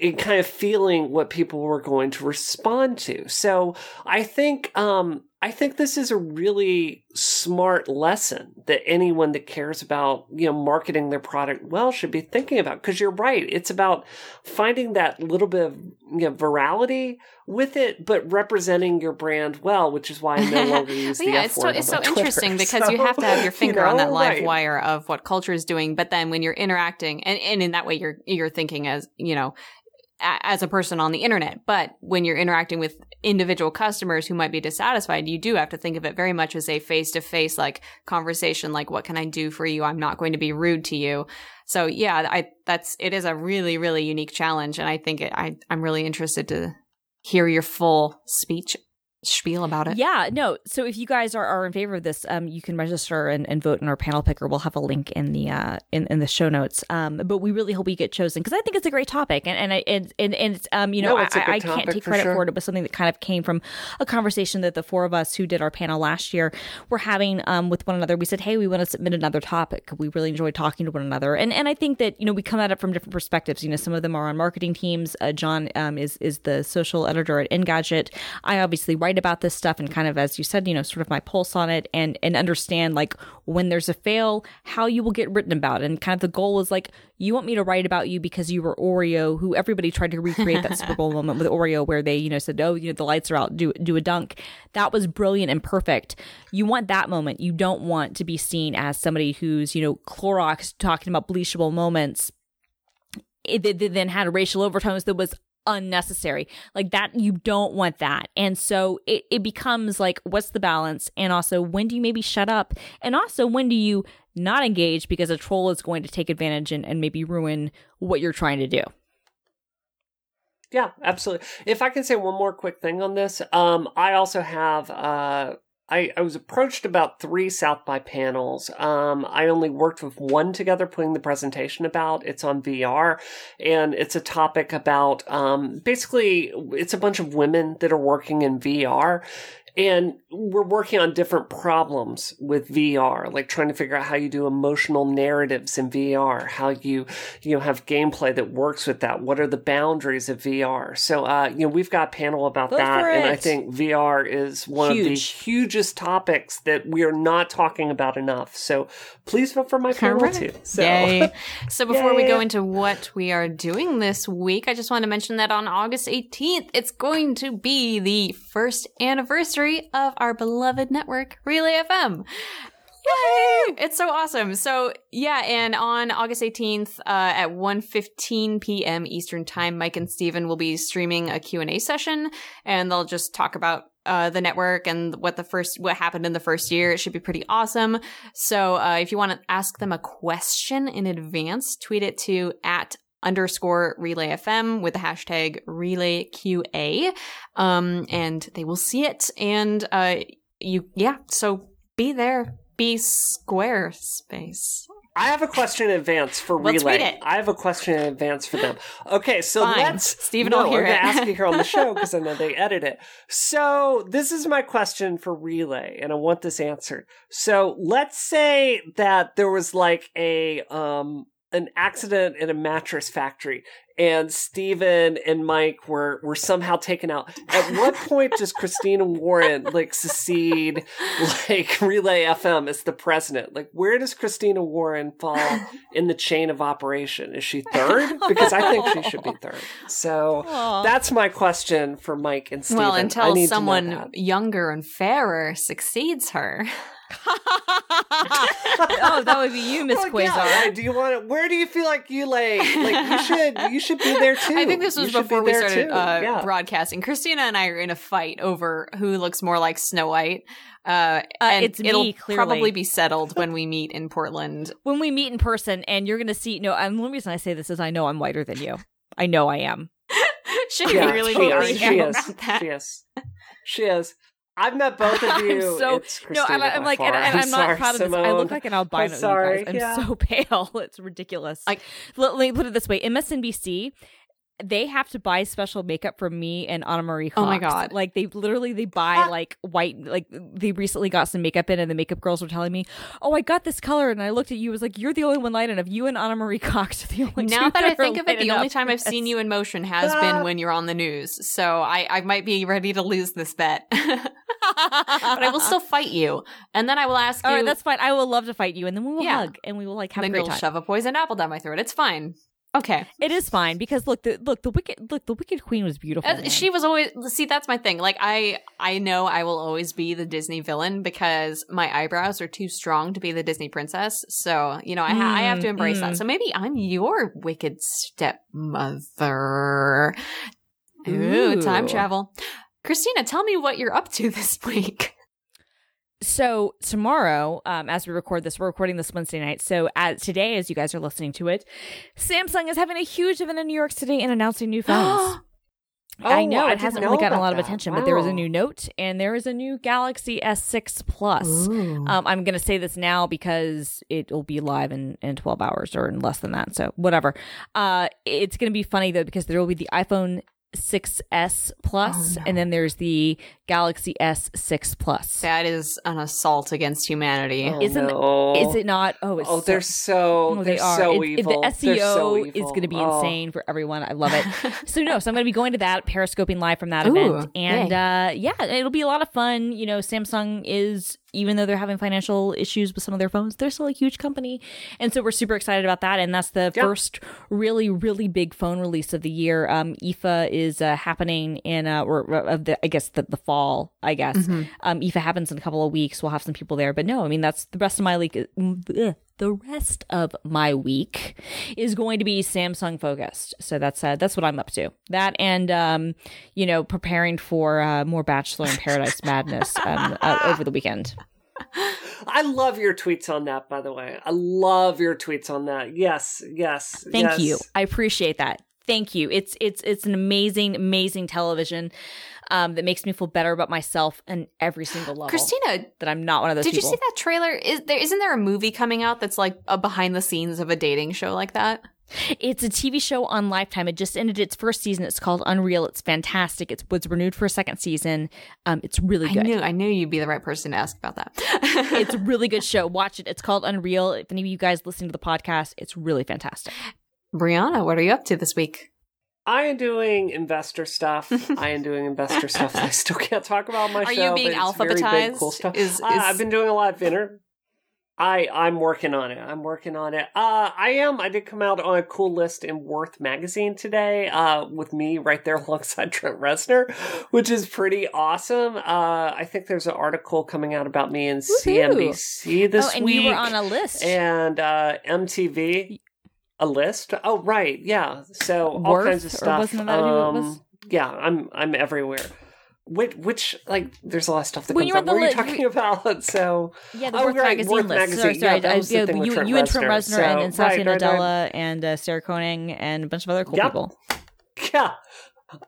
in kind of feeling what people were going to respond to. So I think um, I think this is a really smart lesson that anyone that cares about you know marketing their product well should be thinking about because you're right. It's about finding that little bit of you know, virality with it, but representing your brand well, which is why I no longer use the yeah, F word. It's so, it's so interesting because so, you have to have your finger you know, on that live right. wire of what culture is doing. But then when you're interacting, and, and in that way, you're you're thinking as you know as a person on the internet. But when you're interacting with individual customers who might be dissatisfied, you do have to think of it very much as a face to face like conversation. Like, what can I do for you? I'm not going to be rude to you. So yeah, I, that's, it is a really, really unique challenge. And I think it, I, I'm really interested to hear your full speech spiel about it. Yeah, no. So if you guys are, are in favor of this, um, you can register and, and vote in our panel picker. We'll have a link in the uh in, in the show notes. Um, but we really hope we get chosen because I think it's a great topic, and and I, and, and, and it's um you know No, it's a I, I can't topic take for credit sure. for it. It was something that kind of came from a conversation that the four of us who did our panel last year were having um with one another. We said, hey, we want to submit another topic. We really enjoy talking to one another, and and I think that you know we come at it from different perspectives. You know, some of them are on marketing teams. Uh, John um, is is the social editor at Engadget. I obviously write about this stuff and kind of, as you said, you know, sort of my pulse on it and and understand like when there's a fail, how you will get written about. And kind of the goal is like you want me to write about you because you were Oreo, who everybody tried to recreate that Super Bowl moment with Oreo where they, you know, said, oh, you know, the lights are out, do do a dunk. That was brilliant and perfect. You want that moment. You don't want to be seen as somebody who's, you know, Clorox talking about bleachable moments it, then had racial overtones that was unnecessary. Like that you don't want that. And so it, it becomes like what's the balance? And also when do you maybe shut up? And also when do you not engage because a troll is going to take advantage and, and maybe ruin what you're trying to do? Yeah, absolutely. If I can say one more quick thing on this, um, I also have uh, I, I was approached about three South by panels. Um, I only worked with one together, putting the presentation about. It's on VR, and it's a topic about um, basically it's a bunch of women that are working in VR. And we're working on different problems with VR, like trying to figure out how you do emotional narratives in VR, how you, you know, have gameplay that works with that. What are the boundaries of VR? So, uh, you know, we've got a panel about that. And I think VR is one of the Huge. hugest topics that we are not talking about enough. So please vote for my panel Alright. too. So. Yay. So before we go into what we are doing this week, I just want to mention that on August 18th, it's going to be the first anniversary of our beloved network, Relay FM. Yay! It's so awesome. So yeah, and on August 18th uh, at 1.15 p.m. Eastern Time, Mike and Steven will be streaming a Q&A session, and they'll just talk about uh, the network and what the first what happened in the first year. It should be pretty awesome. So uh, if you want to ask them a question in advance, tweet it to at underscore relay FM with the hashtag relay QA. Um, and they will see it. And uh, you, yeah, so be there. Be Squarespace. I have a question in advance for Let's Relay. read it. I have a question in advance for them. Okay, so Fine. let's. Steven no, will hear I'm it. ask you here on the show because I know they edit it. So this is my question for Relay, and I want this answered. So let's say that there was like a um an accident in a mattress factory and Steven and Mike were were somehow taken out. At what point does Christina Warren like secede like Relay FM as the president? Like where does Christina Warren fall in the chain of operation? Is she third? Because I think she should be third. So Aw. that's my question for Mike and Steven. well, I until need someone younger and fairer succeeds her. oh, that would be you, Miss Oh, Quasar. yeah. Do you want to? Where do you feel like you lay? Like you should. You should be there too. I think this was should before be we started uh, yeah. broadcasting. Christina and I are in a fight over who looks more like Snow White. Uh, and it's it'll clearly. probably be settled when we meet in Portland. when we meet in person and you're gonna see no and the only reason i say this is i know i'm whiter than you i know i am Should Yeah, we really she be is. arguing She about is. that? She is. She is. I've met both of you. I'm so- no Christina and I- i'm like and, and i'm, I'm not sorry, proud of this i look like an albino I'm sorry. i'm yeah. so pale it's ridiculous Like- let, let me put it this way msnbc they have to buy special makeup for me and Ana Marie. Oh my God. Like they literally they buy ah. like white like they recently got some makeup in and the makeup girls were telling me, "Oh, I got this color." And I looked at you was like, "You're the only one light enough. You and Ana Marie Cox are the only Now that I think of it, the only time I've seen you in motion has been ah. when you're on the news. So I, I might be ready to lose this bet. but I will still fight you. And then I will ask All you. right, that's fine. I will love to fight you, and then we will Yeah. hug, and we will like have then a great you'll time. shove a poisoned apple down my throat. It's fine. Okay. It is fine because look, the look the wicked look the wicked queen was beautiful. Uh, she was always see that's my thing. Like i i know i will always be the disney villain because my eyebrows are too strong to be the disney princess. So you know i, ha- I have to Mm, embrace mm. that so maybe i'm your wicked stepmother. Ooh, time travel. Christina tell me what you're up to this week So tomorrow, um, as we record this, we're recording this Wednesday night. So as today, as you guys are listening to it, Samsung is having a huge event in New York City and announcing new phones. I Oh, know I it hasn't know really gotten a lot of that. attention, but there is a new Note and there is a new Galaxy S6 Plus. Um, I'm going to say this now because it will be live in, in 12 hours or in less than that. So whatever. Uh, it's going to be funny though because there will be the iPhone 6s Plus, Oh, no. and then there's the Galaxy S6 Plus. that is an assault against humanity. Oh, Isn't- no. Is it not? Oh, it's Oh, so- they're so Oh, they're they are. so It- it- the SEO so is going to be Oh. insane for everyone. I love it. so no, so I'm going to be going to that periscoping live from that Ooh, event, and uh, yeah, it'll be a lot of fun. You know, Samsung is even though they're having financial issues with some of their phones, they're still a huge company, and so we're super excited about that. And that's the Yeah. first really really big phone release of the year. Um, IFA is uh, happening in uh, or of the I guess the, the fall. I guess Mm-hmm. um, IFA happens in a couple of weeks. We'll have some people there, but no, I mean that's the rest of my week. ugh, The rest of my week is going to be Samsung focused. So that's uh, that's what I'm up to. That and um, you know preparing for uh, more Bachelor in Paradise madness um, uh, over the weekend. I love your tweets on that, by the way. I love your tweets on that. Yes, yes. Thank yes. you. I appreciate that. Thank you. It's it's it's an amazing amazing television um, that makes me feel better about myself and every single level. Christina, that I'm not one of those did people. you see that trailer? Is there isn't there a movie coming out that's like a behind the scenes of a dating show like that? It's a TV show on Lifetime. It just ended its first season. It's called Unreal. It's fantastic. It was renewed for a second season. Um, it's really good. I knew I knew you'd be the right person to ask about that. it's a really good show. Watch it. It's called Unreal. If any of you guys listen to the podcast, it's really fantastic. Brianna, what are you up to this week? I am doing investor stuff. I am doing investor stuff that I still can't talk about my Are show. you being but it's very big, alphabetized? cool stuff. Is- Uh, I've been doing a lot of inner. I I'm working on it. I'm working on it. Uh, I am. I did come out on a cool list in Worth magazine today. Uh, with me right there alongside Trent Reznor, which is pretty awesome. Uh, I think there's an article coming out about me in CNBC this oh, and week. you were on a list. and uh, MTV a list. Oh, right, yeah. So all Worth, kinds of stuff. wasn't that who it Um? Yeah, I'm I'm everywhere. Which, which like, there's a lot of stuff that When comes up. What were you talking about? So yeah, the Oh, Worth right, magazine Worth list. magazine. Sorry, sorry. that I- yeah, you, you and Trent Reznor. So, and, and Satya right, right, Nadella and uh, Sarah Koenig and a bunch of other cool Yep. people. yeah.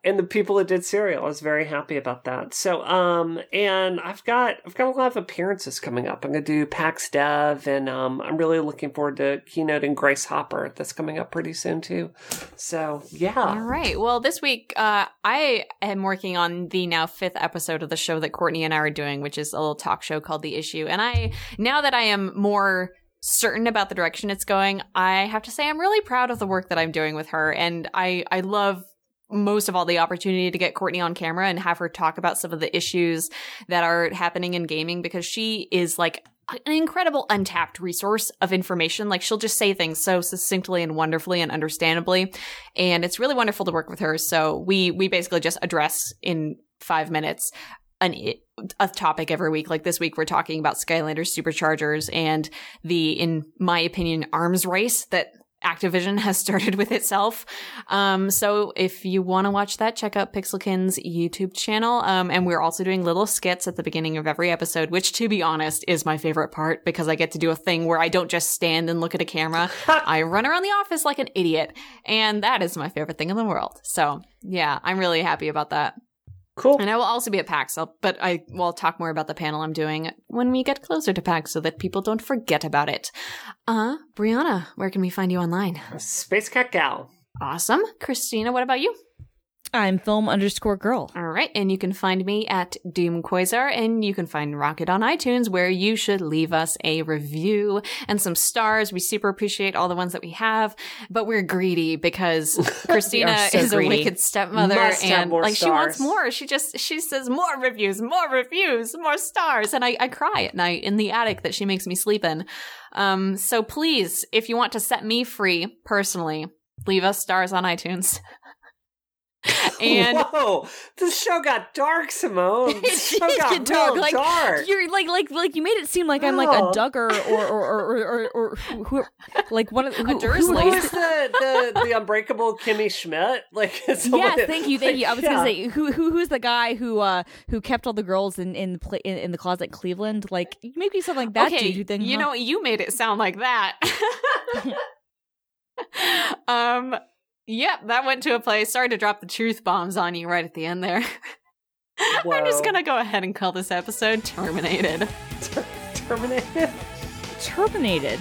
And the people that did Serial, I was very happy about that. So, um, and I've got I've got a lot of appearances coming up. I'm going to do PAX Dev, and um, I'm really looking forward to keynoting Grace Hopper. That's coming up pretty soon too. So, yeah. All right. Well, this week uh, I am working on the now fifth episode of the show that Courtney and I are doing, which is a little talk show called The Issue. And I now that I am more certain about the direction it's going, I have to say I'm really proud of the work that I'm doing with her, and I I love most of all the opportunity to get Courtney on camera and have her talk about some of the issues that are happening in gaming because she is like an incredible untapped resource of information. Like she'll just say things so succinctly and wonderfully and understandably. And it's really wonderful to work with her. So we, we basically just address in five minutes an, a topic every week. Like this week, we're talking about Skylanders superchargers and the, in my opinion, arms race that Activision has started with itself. Um, so if you want to watch that, check out Pixelkin's YouTube channel. Um, and we're also doing little skits at the beginning of every episode, which to be honest is my favorite part because I get to do a thing where I don't just stand and look at a camera. I run around the office like an idiot. And that is my favorite thing in the world. So yeah, I'm really happy about that. Cool. And I will also be at PAX, I'll- but I will talk more about the panel I'm doing when we get closer to PAX so that people don't forget about it. Uh, Brianna, where can we find you online? Space Cat Gal. Awesome. Christina, what about you? I'm film underscore girl. All right. And you can find me at Doom Quasar and you can find Rocket on iTunes where you should leave us a review and some stars. We super appreciate all the ones that we have, but we're greedy because Christina so is greedy. a wicked stepmother Must have and more like she wants more. She just, she says more reviews, more reviews, more stars. And I, I cry at night in the attic that she makes me sleep in. Um, so please, if you want to set me free personally, leave us stars on iTunes. and Whoa, this show got dark, Simone. This show got dark, like, dark. You're like like like you made it seem like I'm like Oh. a Duggar or or or or, or, who, who like one of who, Dursley. Who is the, the the unbreakable Kimmy Schmidt? Like, it's someone Yes, that- thank you, thank you. I was yeah. gonna say who who who's the guy who uh who kept all the girls in in the in, in the closet in Cleveland? Like maybe something like that. okay, dude then you know, you made it sound like that. um, Yep, that went to a place. Sorry to drop the truth bombs on you right at the end there. I'm just gonna go ahead and call this episode terminated. terminated. Terminated.